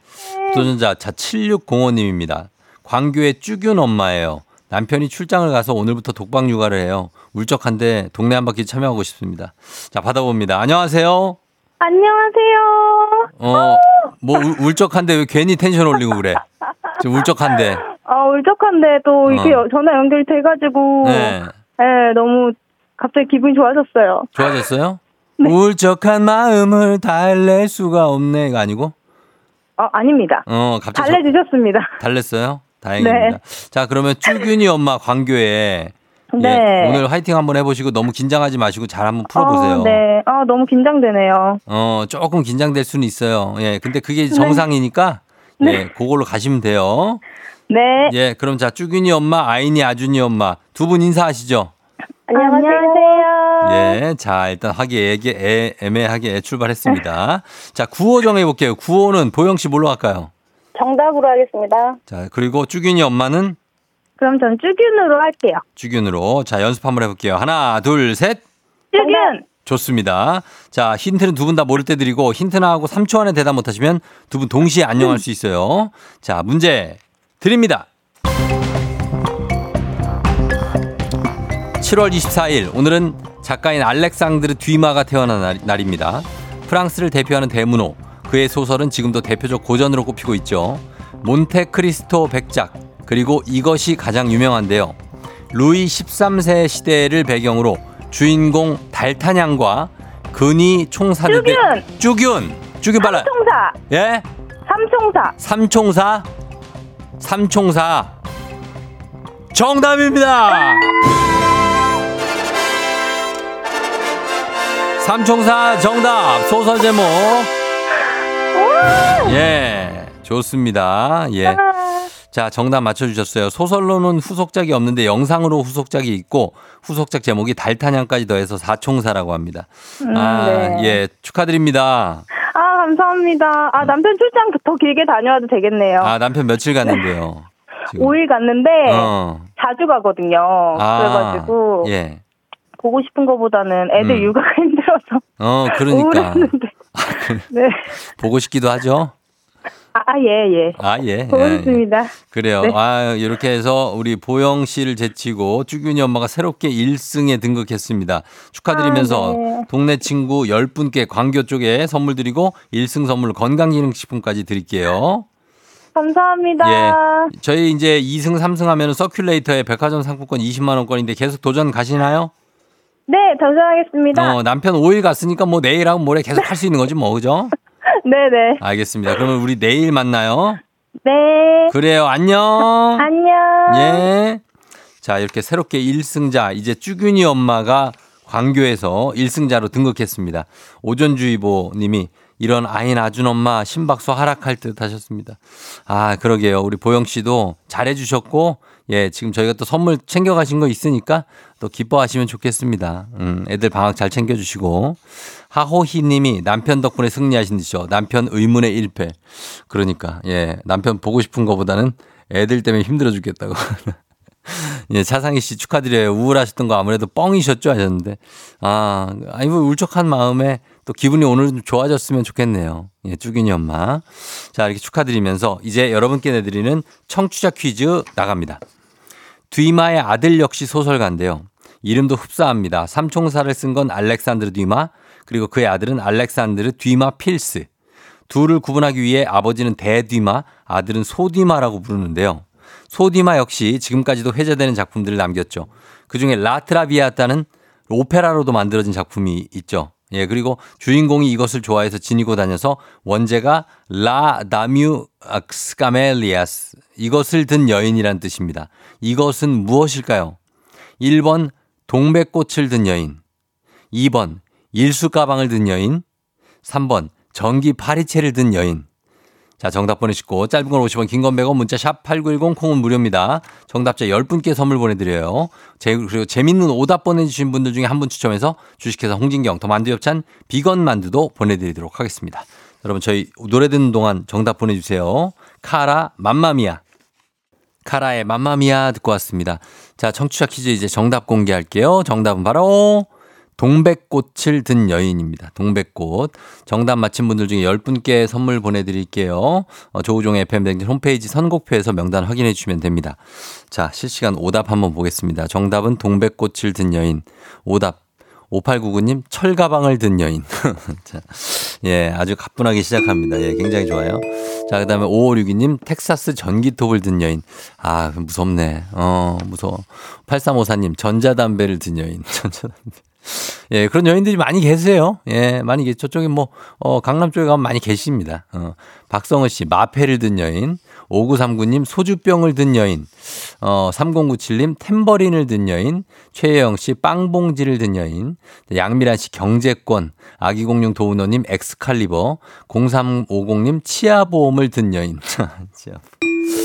도전자 자 7605님입니다. 광교의 쭈균 엄마예요. 남편이 출장을 가서 오늘부터 독방 육아를 해요. 울적한데 동네 한 바퀴 참여하고 싶습니다. 자, 받아봅니다. 안녕하세요. 안녕하세요. 어, 뭐 울- 울적한데 왜 괜히 텐션 올리고 그래? 좀 울적한데. 아, 울적한데 또 이게 어. 전화 연결돼가지고, 네. 네, 너무 갑자기 기분이 좋아졌어요. 좋아졌어요? 네. 울적한 마음을 달랠 수가 없네. 가 아니고? 아, 아닙니다. 어, 갑자기. 달래주셨습니다. 저- 달랬어요? 다행입니다. 자, 그러면 쭈균이 엄마 광교에 네. 예, 오늘 화이팅 한번 해보시고 너무 긴장하지 마시고 잘 한번 풀어보세요. 어, 네. 아, 너무 긴장되네요. 어, 조금 긴장될 수는 있어요. 예, 근데 그게 네. 정상이니까 예, 그걸로 가시면 돼요. 네. 예, 그럼 자, 쭈균이 엄마, 아이니 아준이 엄마 두 분 인사하시죠. 안녕하세요. 예, 자, 일단 하게 애게 애, 애매하게 출발했습니다. 자, 구호 정해 볼게요. 구호는 보영 씨 뭘로 할까요? 정답으로 하겠습니다. 자, 그리고 쭈균이 엄마는 그럼 전 쭈균으로 할게요. 쭈균으로. 자, 연습 한번 해볼게요. 하나, 둘, 셋. 쭈균! 좋습니다. 자, 힌트는 두 분 다 모를 때 드리고 힌트나 하고 3초 안에 대답 못하시면 두 분 동시에 안녕할 수 있어요. 자, 문제 드립니다. 7월 24일 오늘은 작가인 알렉상드르 뒤마가 태어난 날, 날입니다. 프랑스를 대표하는 대문호 그의 소설은 지금도 대표적 고전으로 꼽히고 있죠. 몬테크리스토 백작 그리고 이것이 가장 유명한데요. 루이 13세 시대를 배경으로 주인공 달타냥과 근위 총사들의 쭈균! 쭈균 쭈균 빨라 삼총사! 예 삼총사! 삼총사 삼총사 정답입니다. 삼총사 정답 소설 제목 예 좋습니다 예. 자 정답 맞춰주셨어요 소설로는 후속작이 없는데 영상으로 후속작이 있고 후속작 제목이 달타냥까지 더해서 사총사라고 합니다 음, 아 네. 예 축하드립니다 아, 감사합니다. 아, 남편 출장 더 길게 다녀와도 되겠네요. 아 남편 며칠 갔는데요 지금. 5일 갔는데 어. 자주 가거든요. 아, 그래가지고 예. 보고 싶은 것보다는 애들 음. 육아가 힘들어서 어, 그러니까. 우울했는데. 네. 보고 싶기도 하죠? 아, 아, 예, 예. 아, 예. 보고 예, 예. 그래요. 네. 아, 이렇게 해서 우리 보영 씨를 제치고 쭈균이 엄마가 새롭게 1승에 등극했습니다. 축하드리면서 아, 네. 동네 친구 10분께 광교 쪽에 선물 드리고 1승 선물 건강기능식품까지 드릴게요. 감사합니다. 예. 저희 이제 2승, 3승 하면 서큘레이터에 백화점 상품권 20만원권인데 계속 도전 가시나요? 네, 도전하겠습니다. 어, 남편 5일 갔으니까 뭐 내일하고 모레 계속 할 수 있는 거지 뭐, 그죠? 네네. 알겠습니다. 그러면 우리 내일 만나요. 네. 그래요. 안녕. 안녕. 예. 자, 이렇게 새롭게 1승자, 이제 쭈균이 엄마가 광교에서 1승자로 등극했습니다. 오전주의보 님이 이런 아이 낳아준 엄마 심박수 하락할 듯 하셨습니다. 아, 그러게요. 우리 보영 씨도 잘해주셨고, 예, 지금 저희가 또 선물 챙겨가신 거 있으니까 또 기뻐하시면 좋겠습니다. 음, 애들 방학 잘 챙겨주시고. 하호희 님이 남편 덕분에 승리하신 듯이요. 남편 의문의 1패. 그러니까, 예, 남편 보고 싶은 거보다는 애들 때문에 힘들어 죽겠다고. 예, 차상희 씨 축하드려요. 우울하셨던 거 아무래도 뻥이셨죠 하셨는데. 아, 아니, 뭐 울적한 마음에 또 기분이 오늘 좀 좋아졌으면 좋겠네요. 예, 쭈기니 엄마. 자, 이렇게 축하드리면서 이제 여러분께 내드리는 청취자 퀴즈 나갑니다. 뒤마의 아들 역시 소설가인데요. 이름도 흡사합니다. 삼총사를 쓴 건 알렉산드르 뒤마, 그리고 그의 아들은 알렉산드르 뒤마 필스. 둘을 구분하기 위해 아버지는 대뒤마, 아들은 소뒤마라고 부르는데요. 소디마 역시 지금까지도 회자되는 작품들을 남겼죠. 그 중에 라트라비아타는 오페라로도 만들어진 작품이 있죠. 예, 그리고 주인공이 이것을 좋아해서 지니고 다녀서 원제가 La Dame aux Camélias 이것을 든 여인이란 뜻입니다. 이것은 무엇일까요? 1번 동백꽃을 든 여인 2번 일수 가방을 든 여인 3번 전기 파리채를 든 여인 자, 정답 보내시고 짧은 건 50원, 긴 건 100원, 문자 샵 8910 콩은 무료입니다. 정답자 10분께 선물 보내 드려요. 제, 그리고 재밌는 오답 보내 주신 분들 중에 한 분 추첨해서 주식회사 홍진경 더 만두 엽찬 비건 만두도 보내 드리도록 하겠습니다. 여러분 저희 노래 듣는 동안 정답 보내 주세요. 카라 맘마미아. 카라의 맘마미아 듣고 왔습니다. 자, 청취자 퀴즈 이제 정답 공개할게요. 정답은 바로 동백꽃을 든 여인입니다. 동백꽃. 정답 맞힌 분들 중에 10분께 선물 보내드릴게요. 어, 조우종의 FM댕진 홈페이지 선곡표에서 명단 확인해 주시면 됩니다. 자, 실시간 오답 한번 보겠습니다. 정답은 동백꽃을 든 여인. 오답. 5899님, 철가방을 든 여인. 자, 예, 아주 가뿐하게 시작합니다. 예, 굉장히 좋아요. 자, 그 다음에 5562님, 텍사스 전기톱을 든 여인. 아, 무섭네. 어, 무서워. 8354님, 전자담배를 든 여인. 전자담배. 예, 그런 여인들이 많이 계세요. 예, 많이 계 저쪽에 뭐, 어, 강남 쪽에 가면 많이 계십니다. 어, 박성은 씨, 마패를 든 여인. 5939님, 소주병을 든 여인. 어, 3097님, 탬버린을 든 여인. 최혜영 씨, 빵봉지를 든 여인. 양미란 씨, 경제권. 아기공룡 도우너님, 엑스칼리버. 0350님, 치아보험을 든 여인. 치아보험.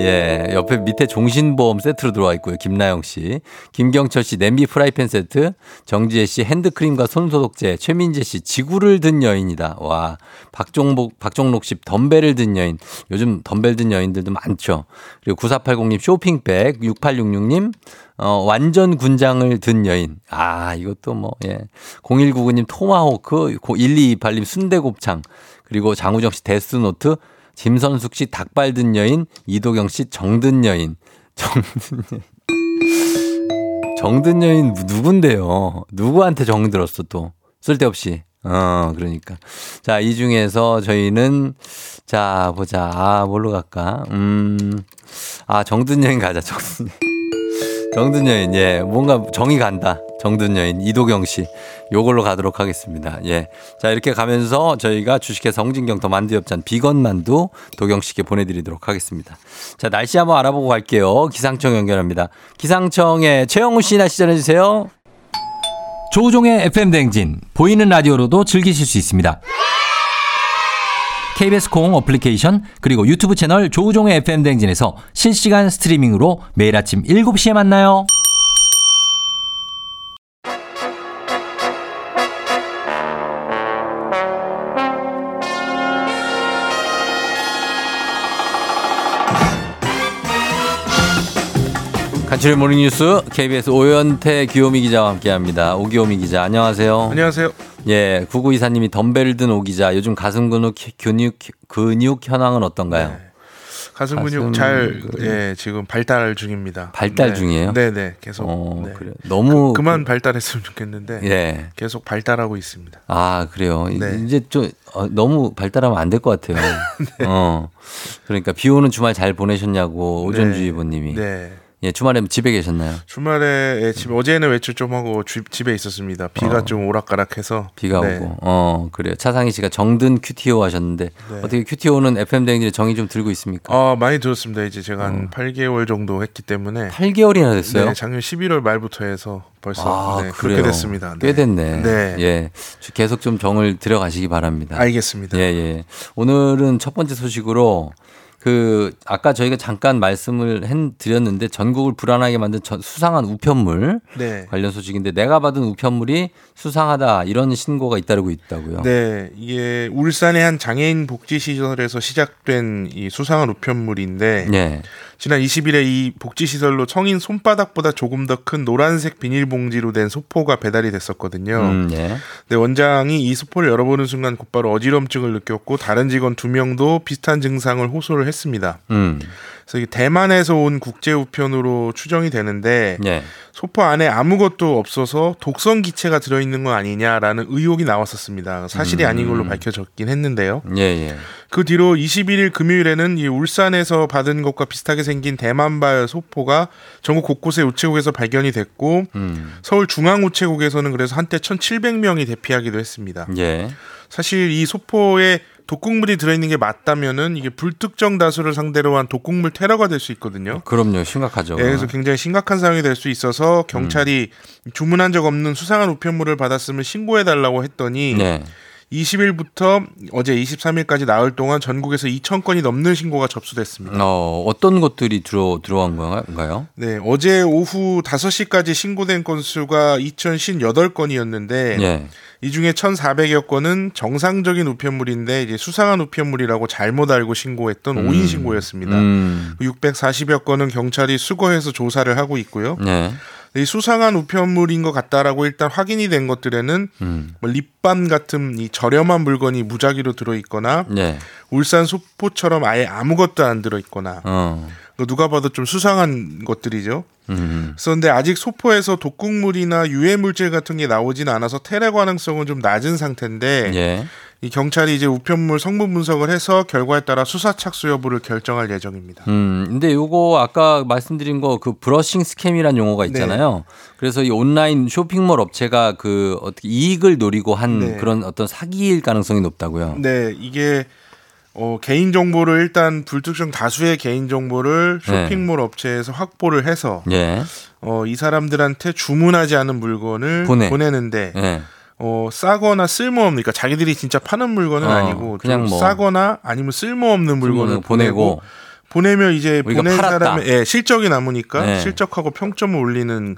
예, 옆에 밑에 종신보험 세트로 들어와 있고요. 김나영 씨. 김경철 씨 냄비 프라이팬 세트. 정지혜 씨 핸드크림과 손소독제. 최민재 씨 지구를 든 여인이다. 와. 박종복, 박종록 씨 덤벨을 든 여인. 요즘 덤벨 든 여인들도 많죠. 그리고 9480님 쇼핑백. 6866님 어, 완전 군장을 든 여인. 아, 이것도 뭐, 예. 0199님 토마호크. 1228님 순대곱창. 그리고 장우정 씨 데스노트. 김선숙 씨 닭발 든 여인. 이도경 씨 정든 여인. 정든 여인. 정든 여인 누군데요? 누구한테 정 들었어 또? 쓸데없이. 어, 그러니까. 자, 이 중에서 저희는 자, 보자. 아, 뭘로 갈까? 음. 아, 정든 여인 가자. 정든. 정든 여인, 예. 뭔가 정이 간다. 정든 여인, 이도경 씨. 요걸로 가도록 하겠습니다. 예. 자, 이렇게 가면서 저희가 주식회사 홍진경 더 만두엽찬 비건 만두 도경 씨께 보내 드리도록 하겠습니다. 자, 날씨 한번 알아보고 갈게요. 기상청 연결합니다. 기상청에 최영우 씨 날씨 전해 주세요. 조우종의 FM 댕진 보이는 라디오로도 즐기실 수 있습니다. KBS 콩 어플리케이션 그리고 유튜브 채널 조우종의 FM 댕진에서 실시간 스트리밍으로 매일 아침 7시에 만나요. 간추린 모닝뉴스 KBS 오현태 귀요미 기자와 함께합니다. 오기요미 기자 안녕하세요. 안녕하세요. 예, 구구 이사님이 덤벨 든 오 기자 요즘 가슴 근육 근육 근육 현황은 어떤가요? 네. 가슴 가슴 근육 잘 근육. 예, 지금 발달 중입니다. 발달 네. 중이에요? 네, 네. 계속 어, 네. 그래. 너무 그, 만 발달했으면 좋겠는데 예. 계속 발달하고 있습니다. 아, 그래요. 네. 이제 좀 어, 너무 발달하면 안 될 것 같아요. 네. 어. 그러니까 비 오는 주말 잘 보내셨냐고 오전주의보 님이. 네. 예, 주말에 집에 계셨나요? 주말에 예, 집 어제는 외출 좀 하고 주- 집에 있었습니다. 비가 어. 좀 오락가락해서 비가 네. 오고. 어, 그래요. 차상희 씨가 정든 큐티오 하셨는데 네. 어떻게 큐티오는 FM 대행진에 정이 좀 들고 있습니까? 아, 많이 들었습니다. 이제 제가 한 8개월 정도 했기 때문에 8개월이나 됐어요? 네, 작년 11월 말부터 해서 벌써 아, 네. 그렇게 됐습니다. 꽤 됐네. 네. 예. 계속 좀 정을 들여가시기 바랍니다. 알겠습니다. 예, 예. 오늘은 첫 번째 소식으로 그 아까 저희가 잠깐 말씀을 해 드렸는데 전국을 불안하게 만든 전- 수상한 우편물 네. 관련 소식인데 내가 받은 우편물이 수상하다 이런 신고가 잇따르고 있다고요. 네, 이게 울산의 한 장애인 복지 시설에서 시작된 이 수상한 우편물인데 예. 지난 20일에 이 복지 시설로 성인 손바닥보다 조금 더 큰 노란색 비닐봉지로 된 소포가 배달이 됐었거든요. 음, 예. 근데 원장이 이 소포를 열어보는 순간 곧바로 어지럼증을 느꼈고 다른 직원 두 명도 비슷한 증상을 호소를 했 습니다. 음. 그래서 이게 대만에서 온 국제 우편으로 추정이 되는데 예. 소포 안에 아무것도 없어서 독성 기체가 들어 있는 건 아니냐라는 의혹이 나왔었습니다. 사실이 아닌 걸로 밝혀졌긴 했는데요. 예, 예. 그 뒤로 21일 금요일에는 이 울산에서 받은 것과 비슷하게 생긴 대만발 소포가 전국 곳곳의 우체국에서 발견이 됐고 음. 서울 중앙 우체국에서는 그래서 한때 1,700명이 대피하기도 했습니다. 예. 사실 이 소포에 독극물이 들어있는 게 맞다면은 이게 불특정 다수를 상대로 한 독극물 테러가 될 수 있거든요. 그럼요. 심각하죠. 예, 그래서 굉장히 심각한 상황이 될 수 있어서 경찰이 주문한 적 없는 수상한 우편물을 받았으면 신고해 달라고 했더니 네. 20일부터 어제 23일까지 나흘 동안 전국에서 2천 건이 넘는 신고가 접수됐습니다. 어, 어떤 것들이 들어 들어간 건가요? 네, 어제 오후 5시까지 신고된 건수가 2,058건이었는데 예. 이 중에 1,400여 건은 정상적인 우편물인데 이제 수상한 우편물이라고 잘못 알고 신고했던 음. 오인 신고였습니다. 음. 640여 건은 경찰이 수거해서 조사를 하고 있고요. 네. 이 수상한 우편물인 것 같다라고 일단 확인이 된 것들에는 음. 뭐 립밤 같은 이 저렴한 물건이 무작위로 들어있거나 네. 울산 소포처럼 아예 아무것도 안 들어있거나 어. 그 누가 봐도 좀 수상한 것들이죠. 음. 그런데 아직 소포에서 독극물이나 유해 물질 같은 게 나오지는 않아서 테러 가능성은 좀 낮은 상태인데 예. 이 경찰이 이제 우편물 성분 분석을 해서 결과에 따라 수사 착수 여부를 결정할 예정입니다. 음, 근데 요거 아까 말씀드린 거 그 브러싱 스캠이란 용어가 있잖아요. 그래서 이 온라인 쇼핑몰 업체가 그 어떻게 이익을 노리고 한 네. 그런 어떤 사기일 가능성이 높다고요. 네, 이게 어, 개인 정보를 일단 불특정 다수의 개인 정보를 네. 쇼핑몰 업체에서 확보를 해서 예. 어, 이 사람들한테 주문하지 않은 물건을 보내. 보내는데 예. 어, 싸거나 쓸모없는 그러니까 자기들이 진짜 파는 물건은 어, 아니고 그냥 좀 뭐. 싸거나 아니면 쓸모없는 물건을 물건을 보내고. 보내고 보내면 이제 우리가 보낸. 사람의 예, 실적이 남으니까 네. 실적하고 평점을 올리는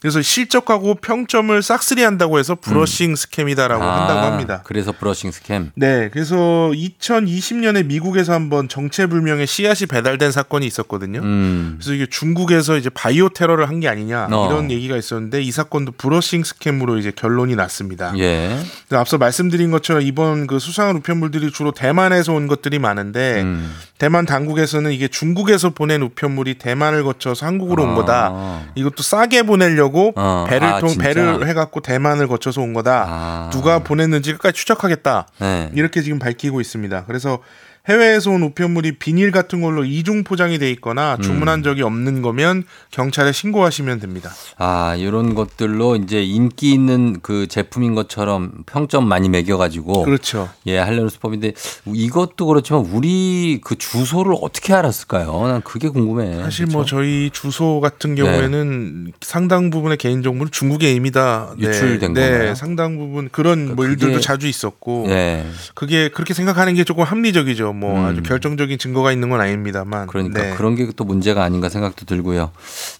그래서 실적하고 평점을 싹쓸이 한다고 해서 brushing scam이다라고 한다고 아, 합니다. 그래서 brushing scam. 네, 그래서 2020년에 미국에서 한번 정체불명의 씨앗이 배달된 사건이 있었거든요. 음. 그래서 이게 중국에서 이제 바이오 테러를 한 게 아니냐 어. 이런 얘기가 있었는데 이 사건도 brushing scam으로 이제 결론이 났습니다. 예. 앞서 말씀드린 것처럼 이번 그 수상한 우편물들이 주로 대만에서 온 것들이 많은데 음. 대만 당국에서는 이게 중국에서 보낸 우편물이 대만을 거쳐서 한국으로 온 거다. 아. 이것도 싸게 보내려고 어. 배를 아, 통 진짜? 배를 해갖고 대만을 거쳐서 온 거다. 아. 누가 보냈는지 끝까지 추적하겠다. 네. 이렇게 지금 밝히고 있습니다. 그래서 해외에서 온 우편물이 비닐 같은 걸로 이중 포장이 돼 있거나 음. 주문한 적이 없는 거면 경찰에 신고하시면 됩니다. 아, 이런 것들로 이제 인기 있는 그 제품인 것처럼 평점 많이 매겨 가지고. 그렇죠. 예, 하려는 수법인데 이것도 그렇지만 우리 그 주소를 어떻게 알았을까요? 난 그게 궁금해. 사실 뭐 그렇죠? 저희 주소 같은 경우에는 상당 부분의 개인 정보는 중국에 이미 다 네, 유출된 네, 건가요? 상당 부분 그런 뭐 그게- 일들도 자주 있었고 예. 그게 그렇게 생각하는 게 조금 합리적이죠. 뭐 음. 아주 결정적인 증거가 있는 건 아닙니다만. 그러니까 네. 그런 게 또 문제가 아닌가 생각도 들고요.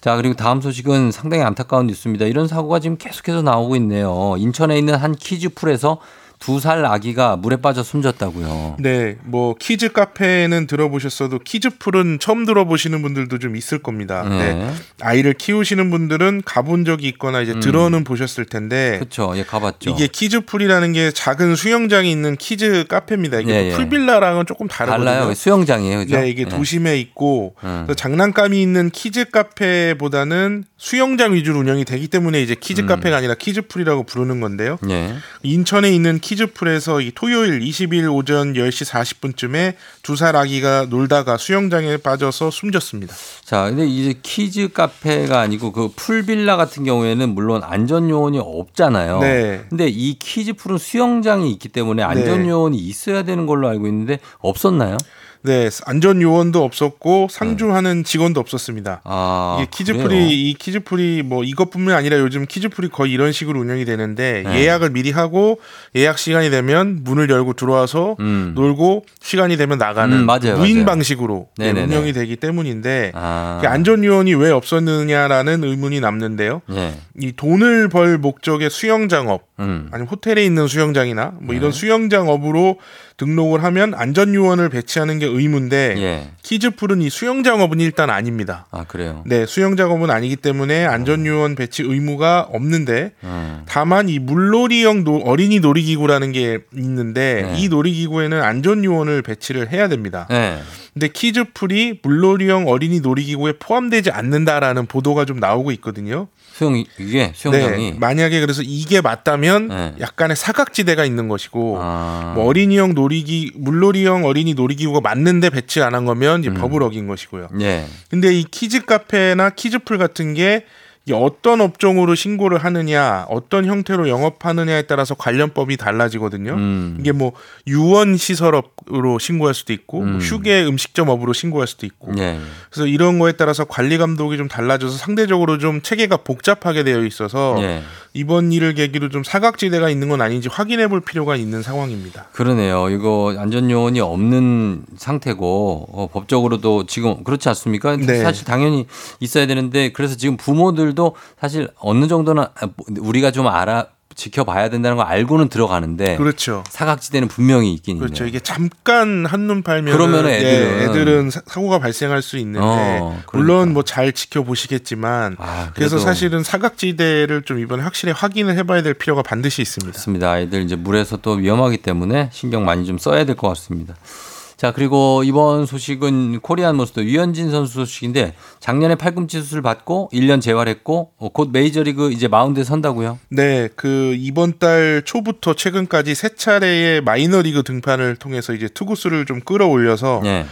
자, 그리고 다음 소식은 상당히 안타까운 뉴스입니다. 이런 사고가 지금 계속해서 나오고 있네요. 인천에 있는 한 키즈풀에서 두 살 아기가 물에 빠져 숨졌다고요. 네, 뭐 키즈 카페는 들어보셨어도 키즈풀은 처음 들어보시는 분들도 좀 있을 겁니다. 네. 네. 아이를 키우시는 분들은 가본 적이 있거나 이제 들어는 보셨을 텐데 그렇죠. 예, 가봤죠. 이게 키즈풀이라는 게 작은 수영장이 있는 키즈 카페입니다. 이게 예, 또 예. 풀빌라랑은 조금 다르거든요. 달라요. 수영장이에요. 그죠? 네, 이게 예. 도심에 있고 음. 장난감이 있는 키즈 카페보다는 수영장 위주로 운영이 되기 때문에 이제 키즈 음. 카페가 아니라 키즈풀이라고 부르는 건데요. 예. 인천에 있는 키즈풀에서 이 토요일 20일 오전 10시 40분쯤에 두 살 아기가 놀다가 수영장에 빠져서 숨졌습니다. 자, 근데 이제 키즈 카페가 아니고 그 풀빌라 같은 경우에는 물론 안전 요원이 없잖아요. 네. 근데 이 키즈 풀은 수영장이 있기 때문에 안전 네. 요원이 있어야 되는 걸로 알고 있는데 없었나요? 네, 안전 요원도 없었고 상주하는 직원도 없었습니다. 네. 아, 이게 키즈풀이 그래요? 이 키즈풀이 뭐 이것뿐만 아니라 요즘 키즈풀이 거의 이런 식으로 운영이 되는데 네. 예약을 미리 하고 예약 시간이 되면 문을 열고 들어와서 음. 놀고 시간이 되면 나가는 음, 맞아요, 무인 맞아요. 방식으로 네, 네네네. 운영이 되기 때문인데 아. 이게 안전 요원이 왜 없었느냐라는 의문이 남는데요. 예. 이 돈을 벌 목적의 수영 장업 음. 아니면 호텔에 있는 수영장이나 뭐 네. 이런 수영장 업으로 등록을 하면 안전 요원을 배치하는 게 의무인데 예. 키즈풀은 이 수영장 업은 일단 아닙니다. 아, 그래요. 네, 수영장업은 아니기 때문에 안전 요원 배치 의무가 없는데 음. 다만 이 물놀이형 노- 어린이 놀이기구라는 게 있는데 네. 이 놀이기구에는 안전 요원을 배치를 해야 됩니다. 예. 근데 키즈풀이 물놀이형 어린이 놀이기구에 포함되지 않는다라는 보도가 좀 나오고 있거든요. 수영 이게 수영장이 네, 만약에 그래서 이게 맞다면 네. 약간의 사각지대가 있는 것이고 아. 뭐 어린이형 놀이기 물놀이형 어린이 놀이기구가 맞는데 배치 안 한 거면 음. 이제 법을 어긴 것이고요. 예. 근데 이 키즈 카페나 키즈풀 같은 게 어떤 업종으로 신고를 하느냐, 어떤 형태로 영업하느냐에 따라서 관련법이 달라지거든요. 음. 이게 뭐 유원 시설업으로 신고할 수도 있고, 뭐 음. 휴게 음식점업으로 신고할 수도 있고. 예. 그래서 이런 거에 따라서 관리 감독이 좀 달라져서 상대적으로 좀 체계가 복잡하게 되어 있어서 예. 이번 일을 계기로 좀 사각지대가 있는 건 아닌지 확인해 볼 필요가 있는 상황입니다. 그러네요. 이거 안전 요원이 없는 상태고 어, 법적으로도 지금 그렇지 않습니까? 네. 사실 당연히 있어야 되는데 그래서 지금 부모들도 사실 어느 정도는 아, 우리가 좀 알아 지켜봐야 된다는 걸 알고는 들어가는데 그렇죠. 사각지대는 분명히 있긴 그렇죠. 있네요. 이게 잠깐 한눈 팔면 그러면은 애들은- 애들은 사- 사고가 발생할 수 있는데 어, 그러니까. 물론 뭐 잘 지켜보시겠지만 아, 그래서 사실은 사각지대를 좀 이번에 확실히 확인을 해봐야 될 필요가 반드시 있습니다. 그렇습니다. 아이들 이제 물에서 또 위험하기 때문에 신경 많이 좀 써야 될 것 같습니다. 자, 그리고 이번 소식은 Korean Monster 류현진 선수 소식인데 작년에 팔꿈치 수술 받고 1년 재활했고 어, 곧 메이저리그 이제 마운드에 선다고요? 네, 그 이번 달 초부터 최근까지 세 차례의 마이너리그 등판을 통해서 이제 투구수를 좀 끌어올려서 네.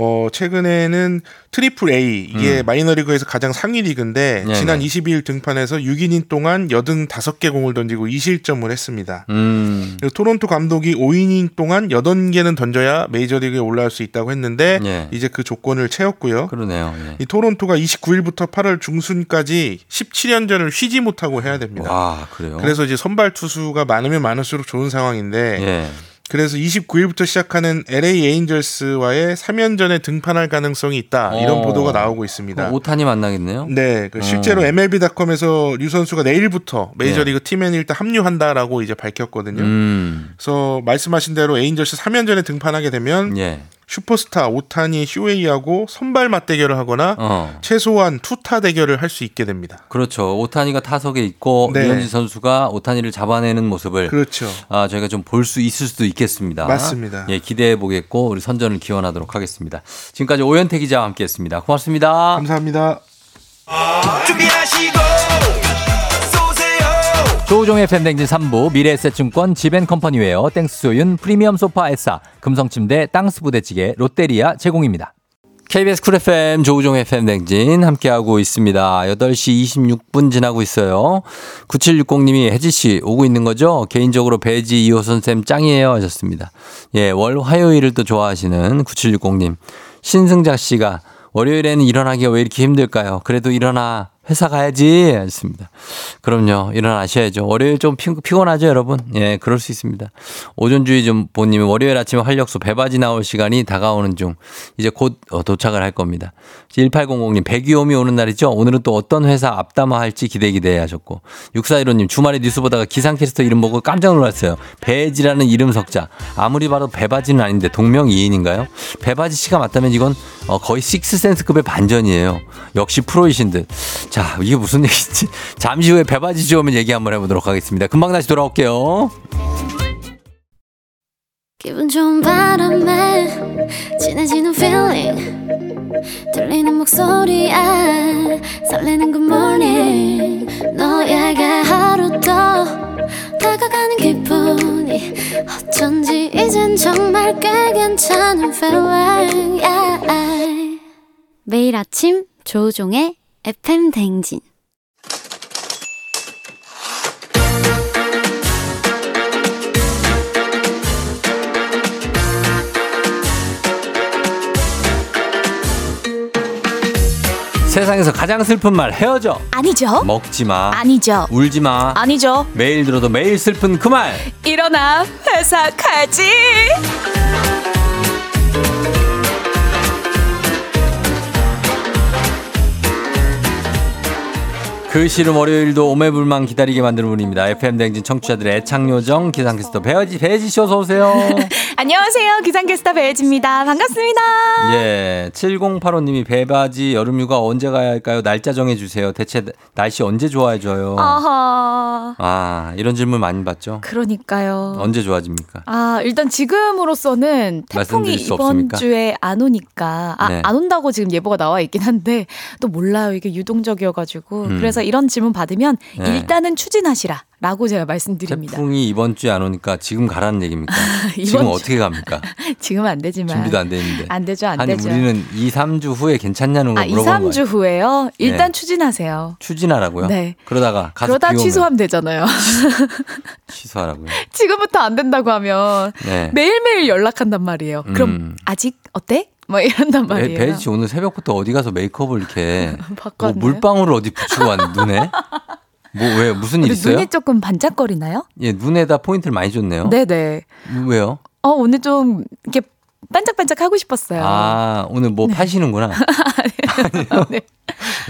어 최근에는 Triple A 이게 마이너리그에서 가장 상위 리그인데 음. 네네. 지난 22일 등판에서 6이닝 동안 85개 공을 던지고 2실점을 했습니다. 음. 토론토 감독이 5이닝 동안 80개는 던져야 메이저리그에 올라올 수 있다고 했는데 예. 이제 그 조건을 채웠고요. 그러네요. 예. 이 토론토가 29일부터 8월 중순까지 17연전을 쉬지 못하고 해야 됩니다. 와, 그래요? 그래서 이제 선발 투수가 많으면 많을수록 좋은 상황인데 예. 그래서 29일부터 시작하는 LA 에인절스와의 3연전에 등판할 가능성이 있다. 이런 어. 보도가 나오고 있습니다. 오탄이 만나겠네요. 네, 그 실제로 어. MLB.com에서 류 선수가 내일부터 메이저리그 팀에 일단 합류한다라고 이제 밝혔거든요. 네. 음. 그래서 말씀하신 대로 에인절스 3연전에 등판하게 되면 예. 슈퍼스타 오타니 휴웨이하고 선발 맞대결을 하거나 어. 최소한 투타 대결을 할 수 있게 됩니다. 그렇죠. 오타니가 타석에 있고 네. 류현진 선수가 오타니를 잡아내는 모습을 그렇죠. 아, 저희가 좀 볼 수 있을 수도 있겠습니다. 맞습니다. 예, 기대해 보겠고 우리 선전을 기원하도록 하겠습니다. 지금까지 오현태 기자와 함께했습니다. 고맙습니다. 감사합니다. 준비하시고 쏘세요 조우종의 FM대행진 3부 미래에셋증권 지벤컴퍼니웨어 땡스소윤 프리미엄 소파 에싸 금성침대 땅스 부대찌개 롯데리아 제공입니다. KBS 쿨 FM 조우종의 FM대행진 함께하고 있습니다. 8시 26분 지나고 있어요. 9760님이 혜지씨 오고 있는 거죠? 개인적으로 배혜지 이호선쌤 짱이에요 하셨습니다. 예, 월 화요일을 또 좋아하시는 9760님. 신승자 씨가 월요일에는 일어나기가 왜 이렇게 힘들까요? 그래도 일어나 회사 가야지 했습니다. 그럼요. 일어나셔야죠. 월요일 좀 피, 피곤하죠, 여러분? 예, 그럴 수 있습니다. 오존주의 좀 보님은 월요일 아침에 활력소 배바지 나올 시간이 다가오는 중 이제 곧 어, 도착을 할 겁니다. 1800님 배기옴이 오는 날이죠. 오늘은 또 어떤 회사 앞담화 할지 기대 기대 하셨고 6415님 주말에 뉴스 보다가 기상캐스터 이름 보고 깜짝 놀랐어요. 배지라는 이름 석자. 아무리 봐도 배바지는 아닌데 동명이인인가요? 배바지 씨가 맞다면 이건 어, 거의 식스센스급의 반전이에요. 역시 프로이신 듯. 자, 이게 무슨 얘기지? 잠시 후에 배바지 지오면 얘기 한번 해보도록 하겠습니다. 금방 다시 돌아올게요. 기분 좋은 바람에 진해지는 feeling 들리는 목소리에 설레는 good morning 너에게 하루 더 다가가는 기분이 어쩐지 이젠 정말 꽤 괜찮은 feeling yeah. 매일 아침 조종의 FM 댕진 세상에서 가장 슬픈 말 헤어져. 아니죠. 먹지 마. 아니죠. 울지 마. 아니죠. 매일 들어도 매일 슬픈 그 말. 일어나 회사 가지. 그 싫은 월요일도 오매불망 기다리게 만드는 분입니다. FM 댕진 청취자들의 애창요정 기상캐스터 배어지 배지 씨 어서 오세요. 안녕하세요. 기상캐스터 배혜지입니다. 반갑습니다. 예, 7085님이 배바지 여름휴가 언제 가야 할까요? 날짜 정해주세요. 대체 날씨 언제 좋아져요? 아하. 아, 이런 질문 많이 받죠? 그러니까요. 언제 좋아집니까? 아, 일단 지금으로서는 태풍이 이번 없습니까? 주에 안 오니까 아, 네. 안 온다고 지금 예보가 나와 있긴 한데 또 몰라요. 이게 유동적이어가지고 음. 그래서 이런 질문 받으면 네. 일단은 추진하시라 라고 제가 말씀드립니다. 태풍이 이번 주에 안 오니까 지금 가라는 얘기입니까? 지금 주- 어떻게 갑니까? 지금은 안 되지만 준비도 안돼 있는데. 안 되죠, 안 아니 되죠. 우리는 2, 3주 후에 괜찮냐는 걸 아, 2, 물어보는 3주 거예요. 후에요. 일단 네. 추진하세요. 추진하라고요? 네. 그러다가 가서 그러다 취소하면 되잖아요. 취소하라고요. 지금부터 안 된다고 하면 네. 매일매일 연락한단 말이에요. 그럼 음. 아직 어때? 뭐 이런단 배, 말이에요. 배지 씨 오늘 새벽부터 어디 가서 메이크업을 이렇게 뭐. 물방울을 어디 붙이고 왔는 눈에? 뭐 왜 무슨 일 있어요? 눈이 조금 반짝거리나요? 예, 눈에다 포인트를 많이 줬네요. 네 네. 왜요? 어 오늘 좀 이렇게 반짝반짝 하고 싶었어요. 아, 오늘 뭐 파시는구나. 네.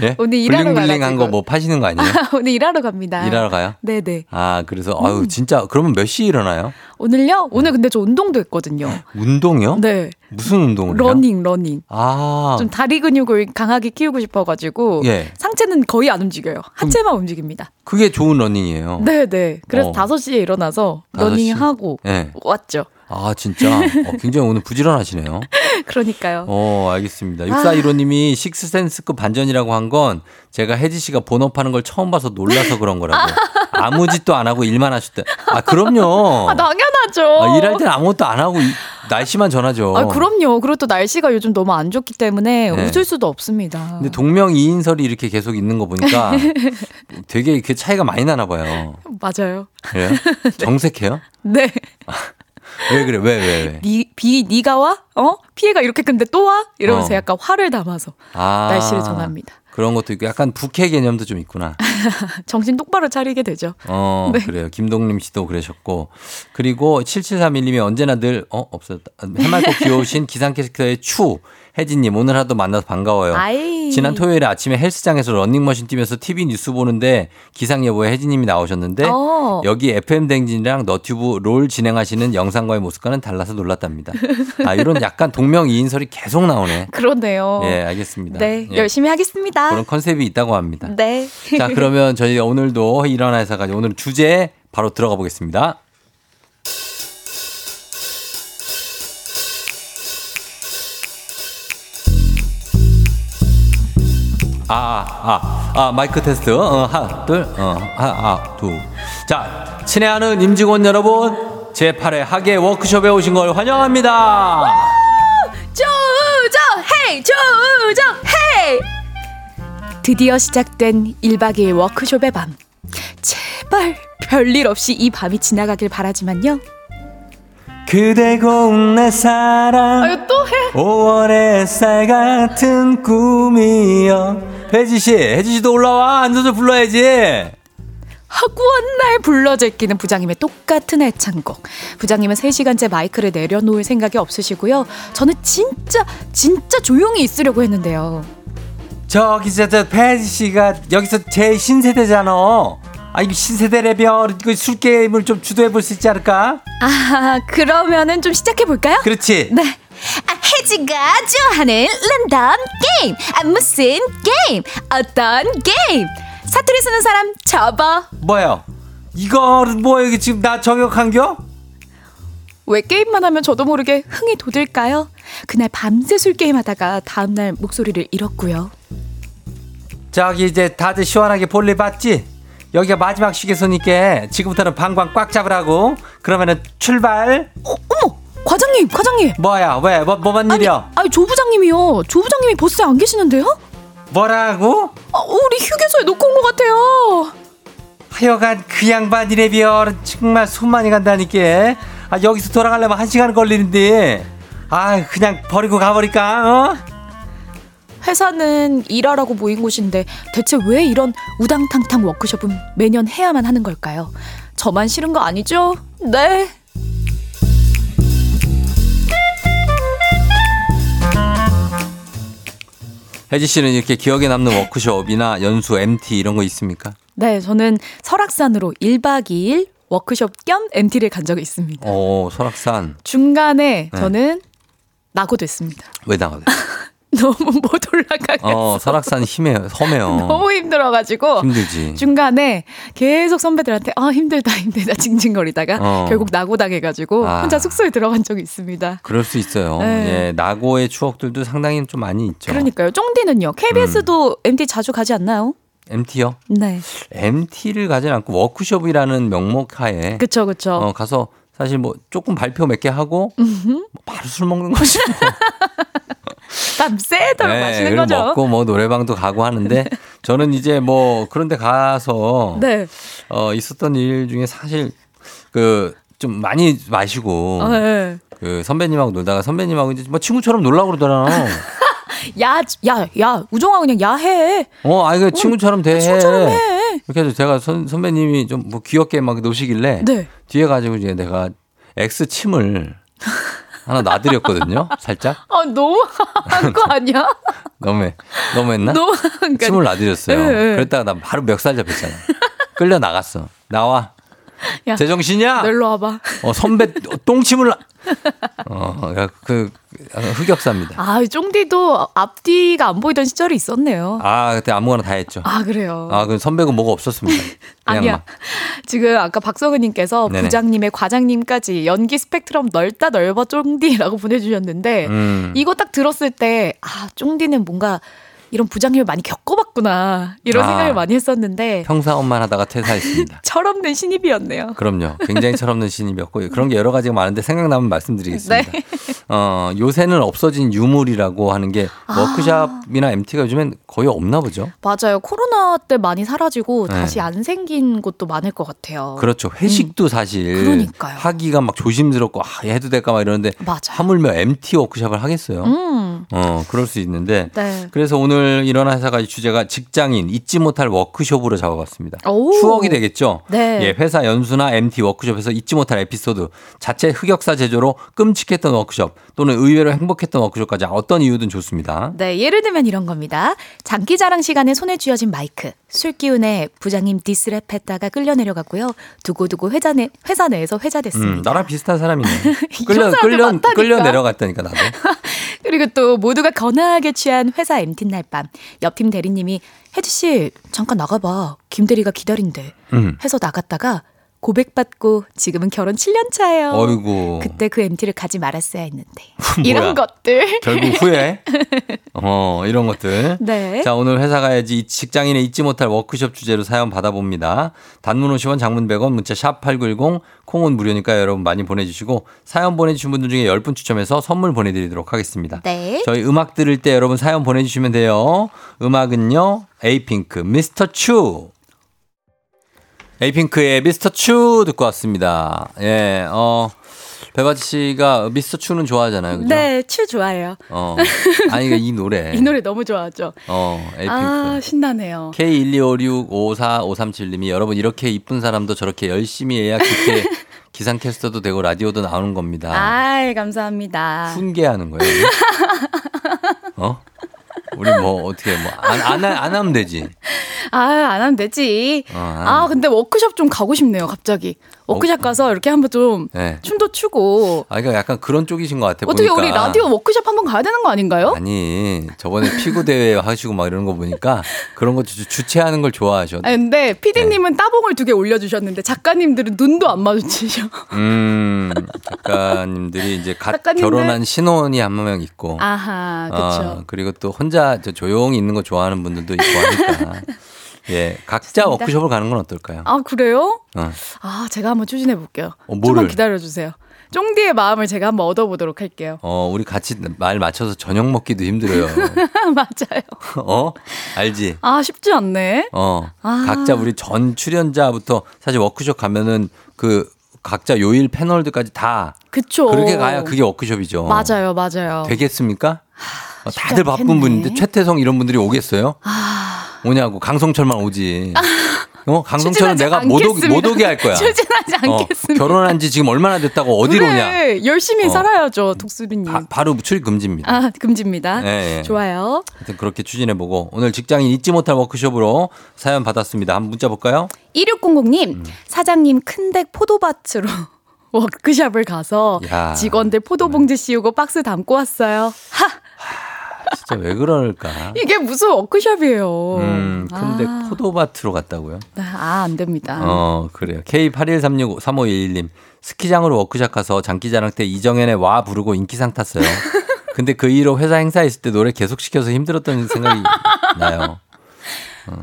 예? 오늘 일하러 bling bling한. 거 뭐 파시는 거 아니에요? 오늘 일하러 갑니다. 일하러 가요? 네네. 아, 그래서 아유, 진짜 그러면 몇 시에 일어나요? 오늘요? 오늘 근데 저 운동도 했거든요. 운동이요? 네. 무슨 운동을? 러닝, 러닝. 아. 좀 다리 근육을 강하게 키우고 싶어가지고 예. 상체는 거의 안 움직여요. 하체만 움직입니다. 그게 좋은 러닝이에요. 네네. 그래서 어. 5 시에 일어나서 5시? 러닝 하고 예. 왔죠. 아, 진짜? 어, 굉장히 오늘 부지런하시네요. 그러니까요. 어, 알겠습니다. 6415님이 식스센스급 반전이라고 한 건 제가 혜지 씨가 본업하는 걸 처음 봐서 놀라서 그런 거라고. 아 무 짓도 안 하고 일만 하셨대. 아, 그럼요. 아, 당연하죠. 아, 일할 때는 아무것도 안 하고 이- 날씨만 전하죠. 아, 그럼요. 그리고 또 날씨가 요즘 너무 안 좋기 때문에 네. 웃을 수도 없습니다. 근데 동명 이인설이 이렇게 계속 있는 거 보니까 되게 그 차이가 많이 나나 봐요. 맞아요. 그래요? 정색해요? 네. 왜 그래? 왜, 왜, 왜? 니, 비, 니가 와? 어? 피해가 이렇게 근데 또 와? 이러면서 어. 약간 화를 담아서 아. 날씨를 전합니다. 그런 것도 있고 약간 부캐 개념도 좀 있구나. 정신 똑바로 차리게 되죠. 어, 네. 그래요. 김동림 씨도 그러셨고. 그리고 7731님이 언제나 늘, 어, 없었다. 해맑고 귀여우신 기상 캐릭터의 추. 혜진님, 오늘 하도 만나서 반가워요. 아이. 지난 토요일에 아침에 헬스장에서 런닝머신 뛰면서 TV 뉴스 보는데 기상 예보에 혜진님이 나오셨는데 어. 여기 FM 댕진이랑 너튜브 롤 진행하시는 영상과의 모습과는 달라서 놀랐답니다. 아, 이런 약간 동명이인설이 계속 나오네. 그러네요. 예, 알겠습니다. 네, 예, 열심히 하겠습니다. 그런 컨셉이 있다고 합니다. 네. 자, 그러면 저희 오늘도 일어나 회사까지 오늘 주제 바로 들어가 보겠습니다. 아, 아, 아, 아, 마이크 테스트. 어, 하나, 둘, 어, 하, 아, 둘. 자, 친애하는 임직원 여러분, 제8회 하계 워크숍에 오신 걸 환영합니다. 조정 헤이 조정 헤이 드디어 시작된 1박 2일 워크숍의 밤 제발 별일 없이 이 밤이 지나가길 바라지만요 그대 고운 내 사랑. 아유 또 해 5월의 햇살 같은 꿈이여. 혜지 씨, 혜지 씨도 올라와. 앉아서 불러야지. 하구한 날 불러 제끼는 부장님의 똑같은 애창곡 부장님은 3시간째 마이크를 내려놓을 생각이 없으시고요 저는 진짜 진짜 조용히 있으려고 했는데요 저기 저, 저 혜지 씨가 여기서 제일 신세대잖아. 아, 이 신세대래별 이거 술 게임을 좀 주도해 볼 수 있지 않을까? 아 그러면은 좀 시작해 볼까요? 그렇지. 네. 아, 혜지가 좋아하는 랜덤 게임. 아, 무슨 게임? 어떤 게임? 사투리 쓰는 사람 접어. 뭐야? 이거 뭐 여기 지금 나 저격한겨? 왜 게임만 하면 저도 모르게 흥이 돋을까요? 그날 밤새 술 게임하다가 다음날 목소리를 잃었고요. 저기 이제 다들 시원하게 볼일 봤지? 여기가 마지막 휴게소니까 지금부터는 방광 꽉 잡으라고. 그러면은 출발. 어, 어머, 과장님, 과장님. 뭐야? 왜? 뭐 뭐만 아니, 일이야? 아니 조 부장님이요. 조 부장님이 버스에 안 계시는데요? 뭐라고? 아, 우리 휴게소에 놓고 온 것 같아요. 하여간 그 양반 이래별 정말 손 많이 간다니까. 아 여기서 돌아가려면 한 시간 걸리는데. 아 그냥 버리고 가버릴까? 어? 회사는 일하라고 모인 곳인데 대체 왜 이런 우당탕탕 워크숍은 매년 해야만 하는 걸까요? 저만 싫은 거 아니죠? 네. 혜지 씨는 이렇게 기억에 남는 워크숍이나 연수, MT 이런 거 있습니까? 네, 저는 설악산으로 1박 2일 워크숍 겸 MT를 간 적이 있습니다. 오 설악산 중간에 네. 저는 낙오됐습니다. 왜 나가요? 너무 못 올라가겠어. 어 설악산 힘해요, 험해요. 너무 힘들어가지고 힘들지. 중간에 계속 선배들한테 아 힘들다 힘들다 징징거리다가 어. 결국 낙오 당해가지고 아. 혼자 숙소에 들어간 적이 있습니다. 그럴 수 있어요. 네. 예, 낙오의 추억들도 상당히 좀 많이 있죠. 그러니까요. 쫑디는요. KBS도 MT 자주 가지 않나요? MT요? 네. MT를 가진 않고 워크숍이라는 명목 하에 그쵸 그쵸. 어, 가서 사실 뭐 조금 발표 몇 개 하고 뭐 바로 술 먹는 거죠. 밤새도록 마시는 그리고 거죠. 먹고 뭐 노래방도 가고 하는데 저는 이제 뭐 그런데 가서 네. 어, 있었던 일 중에 사실 그 좀 많이 마시고 어, 네. 그 선배님하고 놀다가 선배님하고 이제 뭐 친구처럼 놀라고 그러더라. 야, 야, 야, 우정아 그냥 야해. 어, 아이 그 친구처럼 돼. 친구처럼 해. 이렇게 해서 제가 선, 선배님이 좀 뭐 귀엽게 막 노시길래 네. 뒤에 가지고 이제 내가 X 침을 하나 놔드렸거든요. 살짝 아, 너무 한 거 아니야? 너무 너무했나? 너무 그러니까 침을 놔드렸어요. 예, 예. 그랬다가 나 바로 멱살 잡혔잖아. 끌려 나갔어. 나와. 야, 제정신이야? 너 일로 와봐. 어, 선배 똥침을 나. 어, 그, 그 흑역사입니다. 아, 쫑디도 앞뒤가 안 보이던 시절이 있었네요. 아, 그때 아무거나 다 했죠. 아, 그래요. 아, 그 선배고 뭐가 없었습니다. 아니야. 막. 지금 아까 박성은님께서 네네. 부장님의 과장님까지 연기 스펙트럼 넓다 넓어 쫑디라고 보내주셨는데 음. 이거 딱 들었을 때 아, 쫑디는 뭔가 이런 부장님을 많이 겪어봤구나 이런 아. 생각을 많이 했었는데 평사원만 하다가 퇴사했습니다. 철없는 신입이었네요. 그럼요. 굉장히 철없는 신입이었고 그런 게 여러 가지가 많은데 생각나면 말씀드리겠습니다. 네. 어, 요새는 없어진 유물이라고 하는 게 아. 워크샵이나 MT가 요즘엔 거의 없나 보죠. 맞아요. 코로나 때 많이 사라지고 네. 다시 안 생긴 곳도 많을 것 같아요. 그렇죠. 회식도 사실 어. 음. 그러니까요. 하기가 막 조심스럽고 아, 해도 될까 막 이러는데 맞아. 하물며 MT 워크샵을 하겠어요. 음. 음. 어, 그럴 수 있는데. 네. 그래서 오늘 일어나 회사가 주제가 직장인 잊지 못할 워크숍으로 잡아봤습니다. 오. 추억이 되겠죠? 네. 예, 회사 연수나 MT 워크숍에서 잊지 못할 에피소드, 자체 흑역사 제조로 끔찍했던 워크숍 또는 의외로 행복했던 워크숍까지 어떤 이유든 좋습니다. 네, 예를 들면 이런 겁니다. 장기 자랑 시간에 손에 쥐어진 마이크. 술 기운에 부장님 diss랩 했다가 끌려 내려갔고요. 두고두고 회사, 내, 회사 내에서 회자됐습니다. 음, 나랑 비슷한 사람이네. 끌려, 끌려. 끌려 내려갔다니까, 나도. 그리고 또 모두가 거나하게 취한 회사 MT 날밤. 옆팀 대리님이 혜지 씨 잠깐 나가봐. 김 대리가 기다린대. 음. 해서 나갔다가 고백받고 지금은 결혼 7년 차예요. 어이구. 그때 그 MT를 가지 말았어야 했는데. 뭐야. 이런 것들. 결국 후회. 어, 이런 것들. 네. 자, 오늘 회사 가야지 이 직장인의 잊지 못할 워크숍 주제로 사연 받아봅니다. 단문 50원, 장문 100원, 문자 샵 8910, 콩은 무료니까 여러분 많이 보내주시고 사연 보내주신 분들 중에 10분 추첨해서 선물 보내드리도록 하겠습니다. 네. 저희 음악 들을 때 여러분 사연 보내주시면 돼요. 음악은요, 에이핑크, 미스터 추. 에이핑크의 미스터 추 듣고 왔습니다. 예, 어, 배바지 씨가 미스터 추는 좋아하잖아요. 그죠? 네, 추 좋아해요. 어. 아니, 그러니까 이 노래. 이 노래 너무 좋아하죠. 어, 에이핑크. 아, 신나네요. K125654537님이 여러분 이렇게 이쁜 사람도 저렇게 열심히 해야 기태 기상캐스터도 되고 라디오도 나오는 겁니다. 아이, 감사합니다. 훈계하는 거예요. 어? 우리 뭐 어떻게 뭐안 안, 안 하면 되지. 아, 안 하면 되지. 어, 안 아, 하면- 근데 워크숍 좀 가고 싶네요, 갑자기. 워크숍 가서 이렇게 한번 좀 네. 춤도 추고. 아, 그러니까 약간 그런 쪽이신 것 같아. 어떻게 보니까. 우리 라디오 워크숍 한번 가야 되는 거 아닌가요? 아니 저번에 피구 대회 하시고 막 이러는 거 보니까 그런 거 주, 주최하는 걸 좋아하셔. 아, 근데 피디님은 따봉을 두 개 올려주셨는데 작가님들은 눈도 안 마주치셔. 음 작가님들이 이제 갓 작가님들? 결혼한 신혼이 한 명 있고. 아하, 그쵸. 어, 그리고 또 혼자 저 조용히 있는 거 좋아하는 분들도 있고 하니까. 예, 각자 좋습니다. 워크숍을 가는 건 어떨까요? 아, 그래요? 어. 아, 제가 한번 추진해 볼게요. 어, 뭐를? 조금만 기다려 주세요. 쫑디의 마음을 제가 한번 얻어보도록 할게요. 어, 우리 같이 말 맞춰서 저녁 먹기도 힘들어요. 맞아요. 어? 알지? 아, 쉽지 않네. 어. 아. 각자 우리 전 출연자부터 사실 워크숍 가면은 그 각자 요일 패널들까지 다 그쵸. 그렇게 가야 그게 워크숍이죠. 맞아요, 맞아요. 되겠습니까? 어, 쉽지 다들 바쁜. 분인데 최태성 이런 분들이 오겠어요? 아, 오냐고 강성철만 오지. 어? 강성철은 내가 못 오게, 않겠습니다. 못 오게 할 거야. 추진하지 어, 않겠습니다. 결혼한 지 지금 얼마나 됐다고 어디로 그래, 오냐? 열심히 어. 살아야죠, 독수리님. 바, 바로 출입 금지입니다. 아, 금지입니다. 예, 예. 좋아요. 하여튼 그렇게 추진해보고 오늘 직장인 잊지 못할 워크숍으로 사연 받았습니다. 한번 문자 볼까요? 1600님, 음. 사장님 큰댁 포도밭으로 워크숍을 가서 야. 직원들 포도봉지 씌우고 박스 담고 왔어요. 하! 진짜 왜 그럴까? 이게 무슨 워크숍이에요. 음, 근데 아, 포도밭으로 갔다고요? 아, 안 됩니다. 어, 그래요. K81363511님. 스키장으로 워크숍 가서 장기자랑 때 이정현의 와 부르고 인기상 탔어요. 근데 그 이후로 회사 행사 있을 때 노래 계속 시켜서 힘들었던 생각이 나요.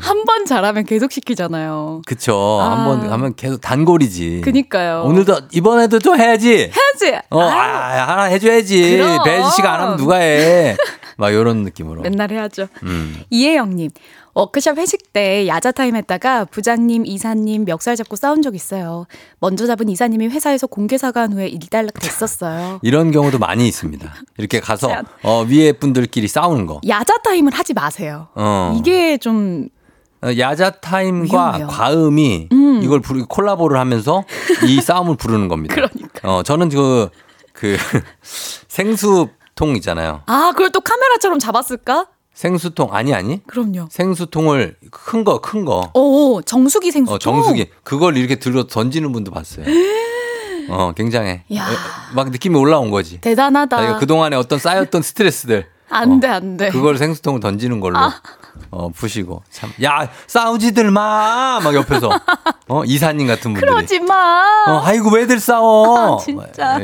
한번 잘하면 계속 시키잖아요. 그쵸. 아. 한번 하면 계속 단골이지. 그니까요. 오늘도, 이번에도 좀 해야지. 해야지. 어, 아유, 아, 하나 해줘야지. 배지 씨가 안 하면 누가 해. 막 요런 느낌으로. 맨날 해야죠. 음. 이혜영님, 워크숍 회식 때 야자 타임 했다가 부장님, 이사님 멱살 잡고 싸운 적 있어요. 먼저 잡은 이사님이 회사에서 공개 사과한 후에 일단락 됐었어요. 이런 경우도 많이 있습니다. 이렇게 가서. 어, 위에 분들끼리 싸우는 거. 야자 타임을 하지 마세요. 어. 이게 좀 어, 야자 타임과 위험해요. 과음이 음. 이걸 부르 콜라보를 하면서 이 싸움을 부르는 겁니다. 그러니까. 어, 저는 그, 그, 생수 통 있잖아요. 아, 그걸 또 카메라처럼 잡았을까? 생수통, 아니, 아니. 그럼요. 생수통을 큰 거, 큰 거. 오, 정수기 생수. 어, 정수기. 그걸 이렇게 들어 던지는 분도 봤어요. 어, 굉장해. 야. 어, 막 느낌이 올라온 거지. 대단하다. 자기가 그동안에 어떤 쌓였던 스트레스들. 안 돼, 안 돼. 그걸 생수통을 던지는 걸로 아. 어 푸시고 참 야 싸우지들 마 막 옆에서 어 이사님 같은 분들이 그러지 마. 어 아이고 왜들 싸워 아, 진짜.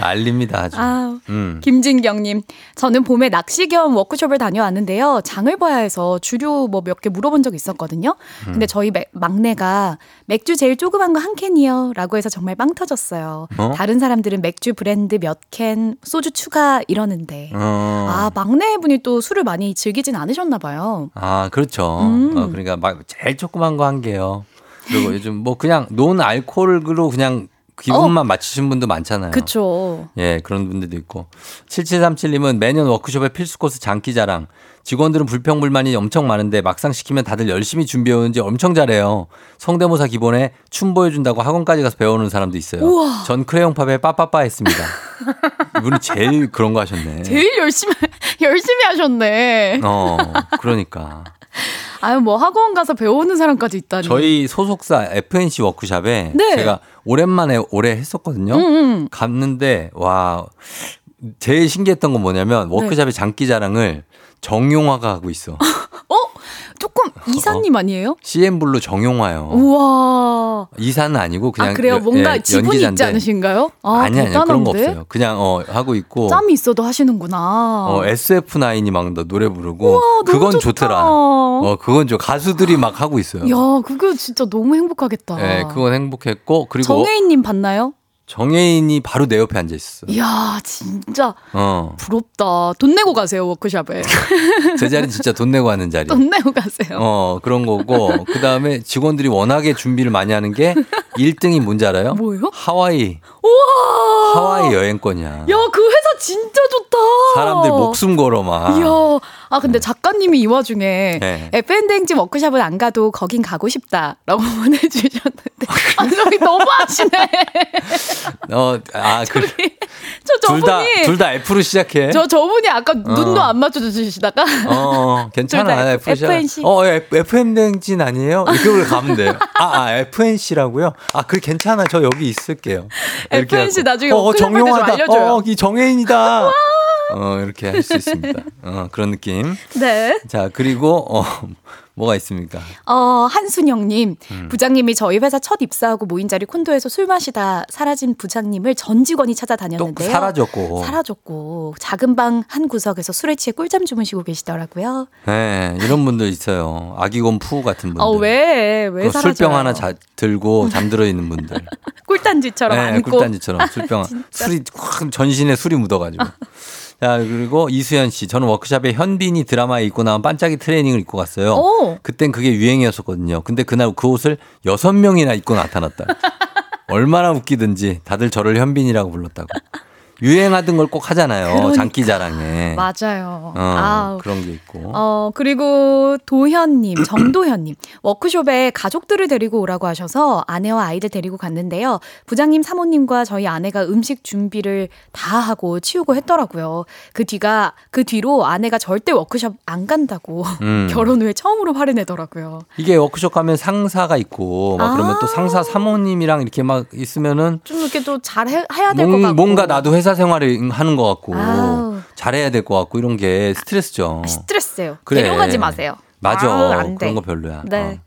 알립니다 아주 아, 음. 김진경님, 저는 봄에 낚시 겸 워크숍을 다녀왔는데요. 장을 봐야 해서 주류 뭐 몇 개 물어본 적이 있었거든요. 근데 음. 저희 매- 막내가 맥주 제일 조그만 거 한 캔이요. 라고 해서 정말 빵 터졌어요. 어? 다른 사람들은 맥주 브랜드 몇 캔, 소주 추가 이러는데. 어. 아, 막내분이 또 술을 많이 즐기진 않으셨나 봐요. 아 그렇죠 음. 어, 그러니까 막 제일 조그만 거 한 개요 그리고 요즘 뭐 그냥 논 알코올로 그냥 기분만 맞추신 분도 많잖아요. 그쵸. 예, 그런 분들도 있고. 7737님은 매년 워크숍의 필수 코스 장기 자랑. 직원들은 불평불만이 엄청 많은데 막상 시키면 다들 열심히 준비해오는지 엄청 잘해요. 성대모사 기본에 춤 보여준다고 학원까지 가서 배우는 사람도 있어요. 우와. 전 크레용팝에 빠빠빠 했습니다. 이분이 제일 그런 거 하셨네. 제일 열심히 열심히 하셨네. 어, 그러니까. 아유 뭐 학원 가서 배우는 사람까지 있다니. 저희 소속사 FNC 워크샵에 네. 제가 오랜만에 올해 했었거든요. 음, 음. 갔는데 와 제일 신기했던 건 뭐냐면 워크샵의 장기 자랑을 정용화가 하고 있어. 어? 조금 이사님 아니에요? CNBLUE 정용화요. 우와. 이사는 아니고 그냥 아 그래요? 여- 뭔가 예, 지분이 있지. 않으신가요? 아, 아니 아니 그런 거? 없어요. 그냥 어 하고 있고 짬이 있어도 하시는구나. 어 SF9이 막 노래 부르고 우와, 그건 좋다. 좋더라. 어 그건 좋 가수들이 막 하고 있어요. 야, 그거 진짜 너무 행복하겠다. 예, 그건 행복했고 그리고 정혜인 님 봤나요? 정혜인이 바로 내 옆에 앉아 있었어. 이야, 진짜 어. 부럽다. 돈 내고 가세요, 워크샵에. 제 자리 진짜 돈 내고 하는 자리. 돈 내고 가세요. 어, 그런 거고. 그 다음에 직원들이 워낙에 준비를 많이 하는 게 1등이 뭔지 알아요? 뭐예요? 하와이. 우와! 하와이 여행권이야. 야, 그 회사 진짜 좋다. 사람들 목숨 걸어 막. 이야. 아, 근데 작가님이 이 와중에 네. FN댕지 워크샵은 안 가도 거긴 가고 싶다라고 보내주셨는데. 아, 저기 너무 하시네. 어, 아, 그, 저 저분이. 둘다 F로 시작해. 저 저분이 아까 눈도 안 맞춰 주시다가. 어, 괜찮아. 둘다 F 시작. FNC. 어, FM 댕진 아니에요? 이렇게 가면 돼요. 아, 아, FNC라고요? 아, 그래, 괜찮아. 저 여기 있을게요. FNC 하고. 나중에 어, 정용하다. 어, 이 정혜인이다. 어, 이렇게 할 수 있습니다. 어, 그런 느낌. 네. 자, 그리고, 어, 뭐가 있습니까? 어, 한순영님. 음. 부장님이 저희 회사 첫 입사하고 모인 자리 콘도에서 술 마시다 사라진 부장님을 전 직원이 또 찾아다녔는데요. 사라졌고. 사라졌고 작은 방 한 구석에서 술에 취해 꿀잠 주무시고 계시더라고요. 네, 이런 분들 있어요. 아기곰 푸 같은 분들. 어, 왜? 왜그 사라져요? 술병 하나 자, 들고 잠들어 있는 분들. 꿀단지처럼 네, 안고. 꿀단지처럼 술병 술이 확 전신에 술이 묻어가지고. 자 그리고 이수연 씨, 저는 워크숍에 현빈이 드라마에 입고 나온 반짝이 트레이닝을 입고 갔어요. 오. 그땐 그게 유행이었었거든요. 근데 그날 그 옷을 여섯 명이나 입고 나타났다. 얼마나 웃기든지 다들 저를 현빈이라고 불렀다고. 유행하던 걸 꼭 하잖아요. 그러니까. 장기자랑에. 맞아요. 어, 아우. 그런 게 있고. 어, 그리고 도현님, 정도현님. 워크숍에 가족들을 데리고 오라고 하셔서 아내와 아이들 데리고 갔는데요. 부장님, 사모님과 저희 아내가 음식 준비를 다 하고 치우고 했더라고요. 그 뒤가, 그 뒤로 아내가 절대 워크숍 안 간다고 음. 결혼 후에 처음으로 화를 내더라고요. 이게 워크숍 가면 상사가 있고 막 그러면 아. 또 상사 사모님이랑 이렇게 막 있으면은 좀 이렇게 또 잘 해야 될것 뭔- 같고. 뭔가 나도 회사 생활을 하는 것 같고 아우. 잘해야 될 것 같고 이런 게 스트레스죠. 스트레스예요. 그래. 데려가지 마세요. 맞아. 돼. 그런 거 별로야. 네.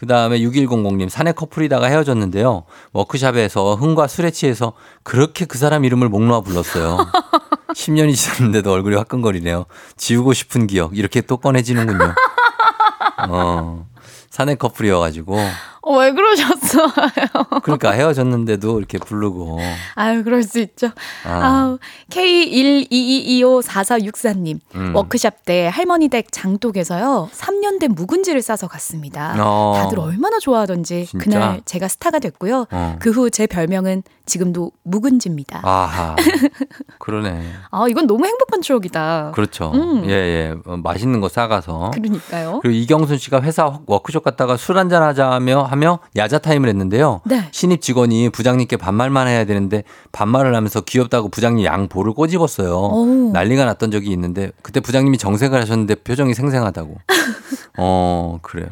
그 다음에 6100님, 사내 커플이다가 헤어졌는데요. 워크샵에서 흥과 술에 취해서 그렇게 그 사람 이름을 목 놓아 불렀어요. 10년이 지났는데도 얼굴이 화끈거리네요. 지우고 싶은 기억, 이렇게 또 꺼내지는군요. 어, 사내 커플이어가지고. 어, 왜 그러셨어요? 그러니까 헤어졌는데도 이렇게 부르고. 아유, 그럴 수 있죠. 아. 아우, K122254464님. 음. 워크샵 때 할머니 댁 장독에서요. 3년 된 묵은지를 싸서 갔습니다. 어. 다들 얼마나 좋아하던지 진짜? 그날 제가 스타가 됐고요. 어. 그후 제 별명은 지금도 묵은지입니다. 아, 아하. 그러네. 이건 너무 행복한 추억이다. 그렇죠. 음. 예, 예. 어, 맛있는 거 싸가서. 그러니까요. 그리고 이경순 씨가 회사 워크숍 갔다가 술 한잔 하자 하며, 하며 야자 타임을 했는데요. 네. 신입 직원이 부장님께 반말만 해야 되는데 반말을 하면서 귀엽다고 부장님 양 볼을 꼬집었어요. 오. 난리가 났던 적이 있는데 그때 부장님이 정색을 하셨는데 표정이 생생하다고. 어, 그래요.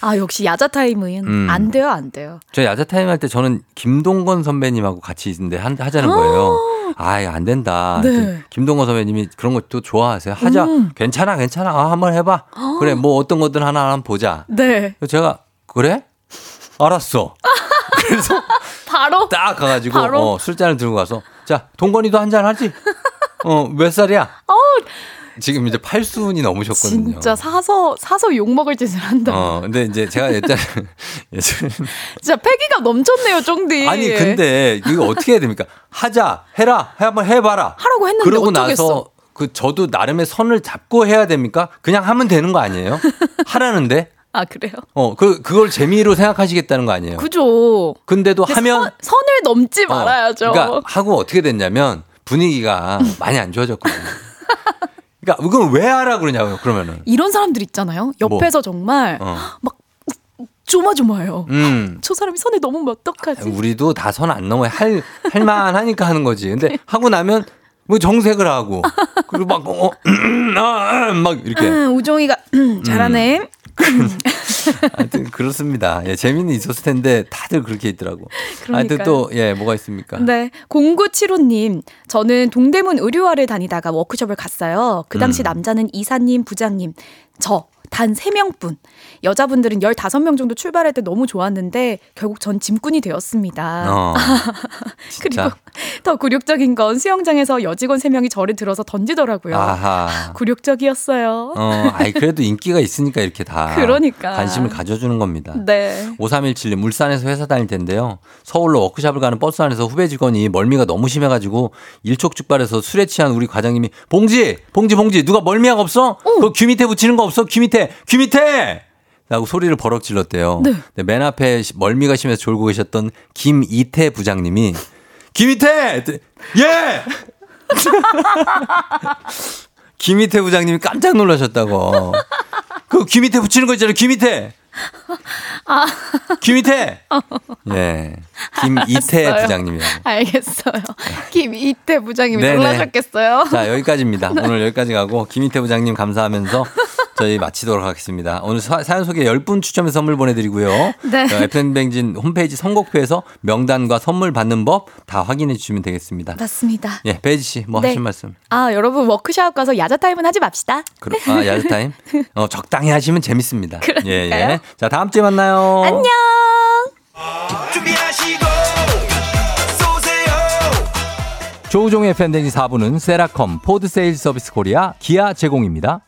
아, 역시 야자 타임은 음. 안 돼요, 안 돼요. 저 야자 타임 할 때 저는 김동건 선배님하고 같이 있는데 한- 하자는 거예요. 아, 이거 안 된다. 네. 김동건 선배님이 그런 것도 좋아하세요. 하자. 음. 괜찮아, 괜찮아. 아, 한번 해봐. 그래, 뭐 어떤 것들 하나 한번 보자. 네. 제가 그래? 알았어. 그래서 바로 딱 가가지고 바로? 어, 술잔을 들고 가서 자 동건이도 한 잔 하지. 어몇 살이야? 지금 이제 팔순이 넘으셨거든요. 진짜 사서 사서 욕 먹을 짓을 한다. 어 근데 이제 제가 예전에 진짜 패기가 넘쳤네요, 쫑디. 아니 근데 이거 어떻게 해야 됩니까? 하자 해라 해 한번 해봐라. 하라고 했는데 그러고 어쩌겠어. 나서 그 저도 나름의 선을 잡고 해야 됩니까? 그냥 하면 되는 거 아니에요? 하라는데 아 그래요? 어, 그 그걸 재미로 생각하시겠다는 거 아니에요? 그죠. 근데도 근데 하면 선, 선을 넘지 어, 말아야죠. 그러니까 하고 어떻게 됐냐면 분위기가 많이 안 좋아졌거든요. 그러니까 그걸 왜 하라 그러냐고요. 그러면은. 이런 사람들 있잖아요. 옆에서 정말 어. 막 조마조마해요. 음. 저 사람이 선을 넘으면 어떡하지? 우리도 다 선 안 넘어야 할 할만하니까 하는 거지. 근데 하고 나면 뭐 정색을 하고 그리고 막 어, 아, 아, 막 이렇게 음, 우종이가 음, 잘하네. 하여튼 그렇습니다. 예, 재미는 있었을 텐데 다들 그렇게 있더라고. 하여튼 그러니까요. 또 예, 뭐가 있습니까? 네. 0975님, 저는 동대문 의류화를 다니다가 워크숍을 갔어요. 그 당시 음. 남자는 이사님, 부장님, 저. 단 3명뿐. 여자분들은 15명 정도 출발할 때 너무 좋았는데 결국 전 짐꾼이 되었습니다. 어. 그리고. 더 굴욕적인 건 수영장에서 여직원 3명이 저를 들어서 던지더라고요. 아하. 굴욕적이었어요. 어, 아이 그래도 인기가 있으니까 이렇게 다 그러니까. 관심을 가져주는 겁니다. 네. 5317님 울산에서 회사 다닐 텐데요. 서울로 워크샵을 가는 버스 안에서 후배 직원이 멀미가 너무 심해가지고 일촉즉발해서 술에 취한 우리 과장님이 봉지 봉지 봉지 누가 멀미약 없어? 그귀 밑에 붙이는 거 없어? 귀 밑에 귀 밑에 라고 소리를 버럭 질렀대요. 네. 근데 맨 앞에 시- 멀미가 심해서 졸고 계셨던 김이태 부장님이 귀 밑에 예 김이태 부장님이 깜짝 놀라셨다고. 그 귀 밑에 붙이는 거 있잖아요. 귀 밑에. 귀 밑에. 예. 김이태 알았어요. 부장님이라고. 알겠어요. 김이태 부장님이 네네. 놀라셨겠어요. 자, 여기까지입니다. 오늘 여기까지 가고 김이태 부장님 감사하면서 저희 마치도록 하겠습니다. 오늘 사, 사연 소개 10분 추첨해서 선물 보내드리고요. 네. FM뱅진 홈페이지 선곡표에서 명단과 선물 받는 법 다 확인해 주시면 되겠습니다. 맞습니다. 예, 배혜지 씨, 뭐 네. 하실 말씀? 아, 여러분 워크샵 가서 야자 타임은 하지 맙시다. 그러, 아, 야자타임? 어, 적당히 하시면 재밌습니다. 예, 그러니까요. 예. 자, 다음 주에 만나요. 안녕. 준비하시고 조우종의 FM대행진 4부는 세라컴, 포드 세일 서비스 코리아, 기아 제공입니다.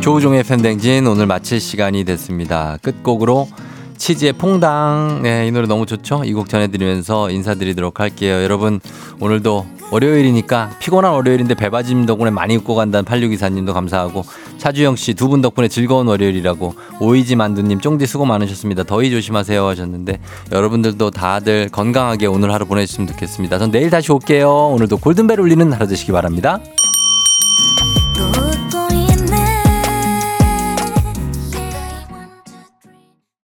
조우종의 FM대행진 오늘 마칠 시간이 됐습니다. 끝곡으로 치즈의 퐁당. 네, 이 노래 너무 좋죠? 이 곡 전해드리면서 인사드리도록 할게요. 여러분, 오늘도 월요일이니까 피곤한 월요일인데 배바짐 덕분에 많이 웃고 간다는 8624님도 감사하고 차주영 씨 두 분 덕분에 즐거운 월요일이라고 오이지 만두님 쫑디 수고 많으셨습니다. 더위 조심하세요 하셨는데 여러분들도 다들 건강하게 오늘 하루 보내주시면 좋겠습니다. 전 내일 다시 올게요. 오늘도 골든벨 울리는 하루 되시기 바랍니다.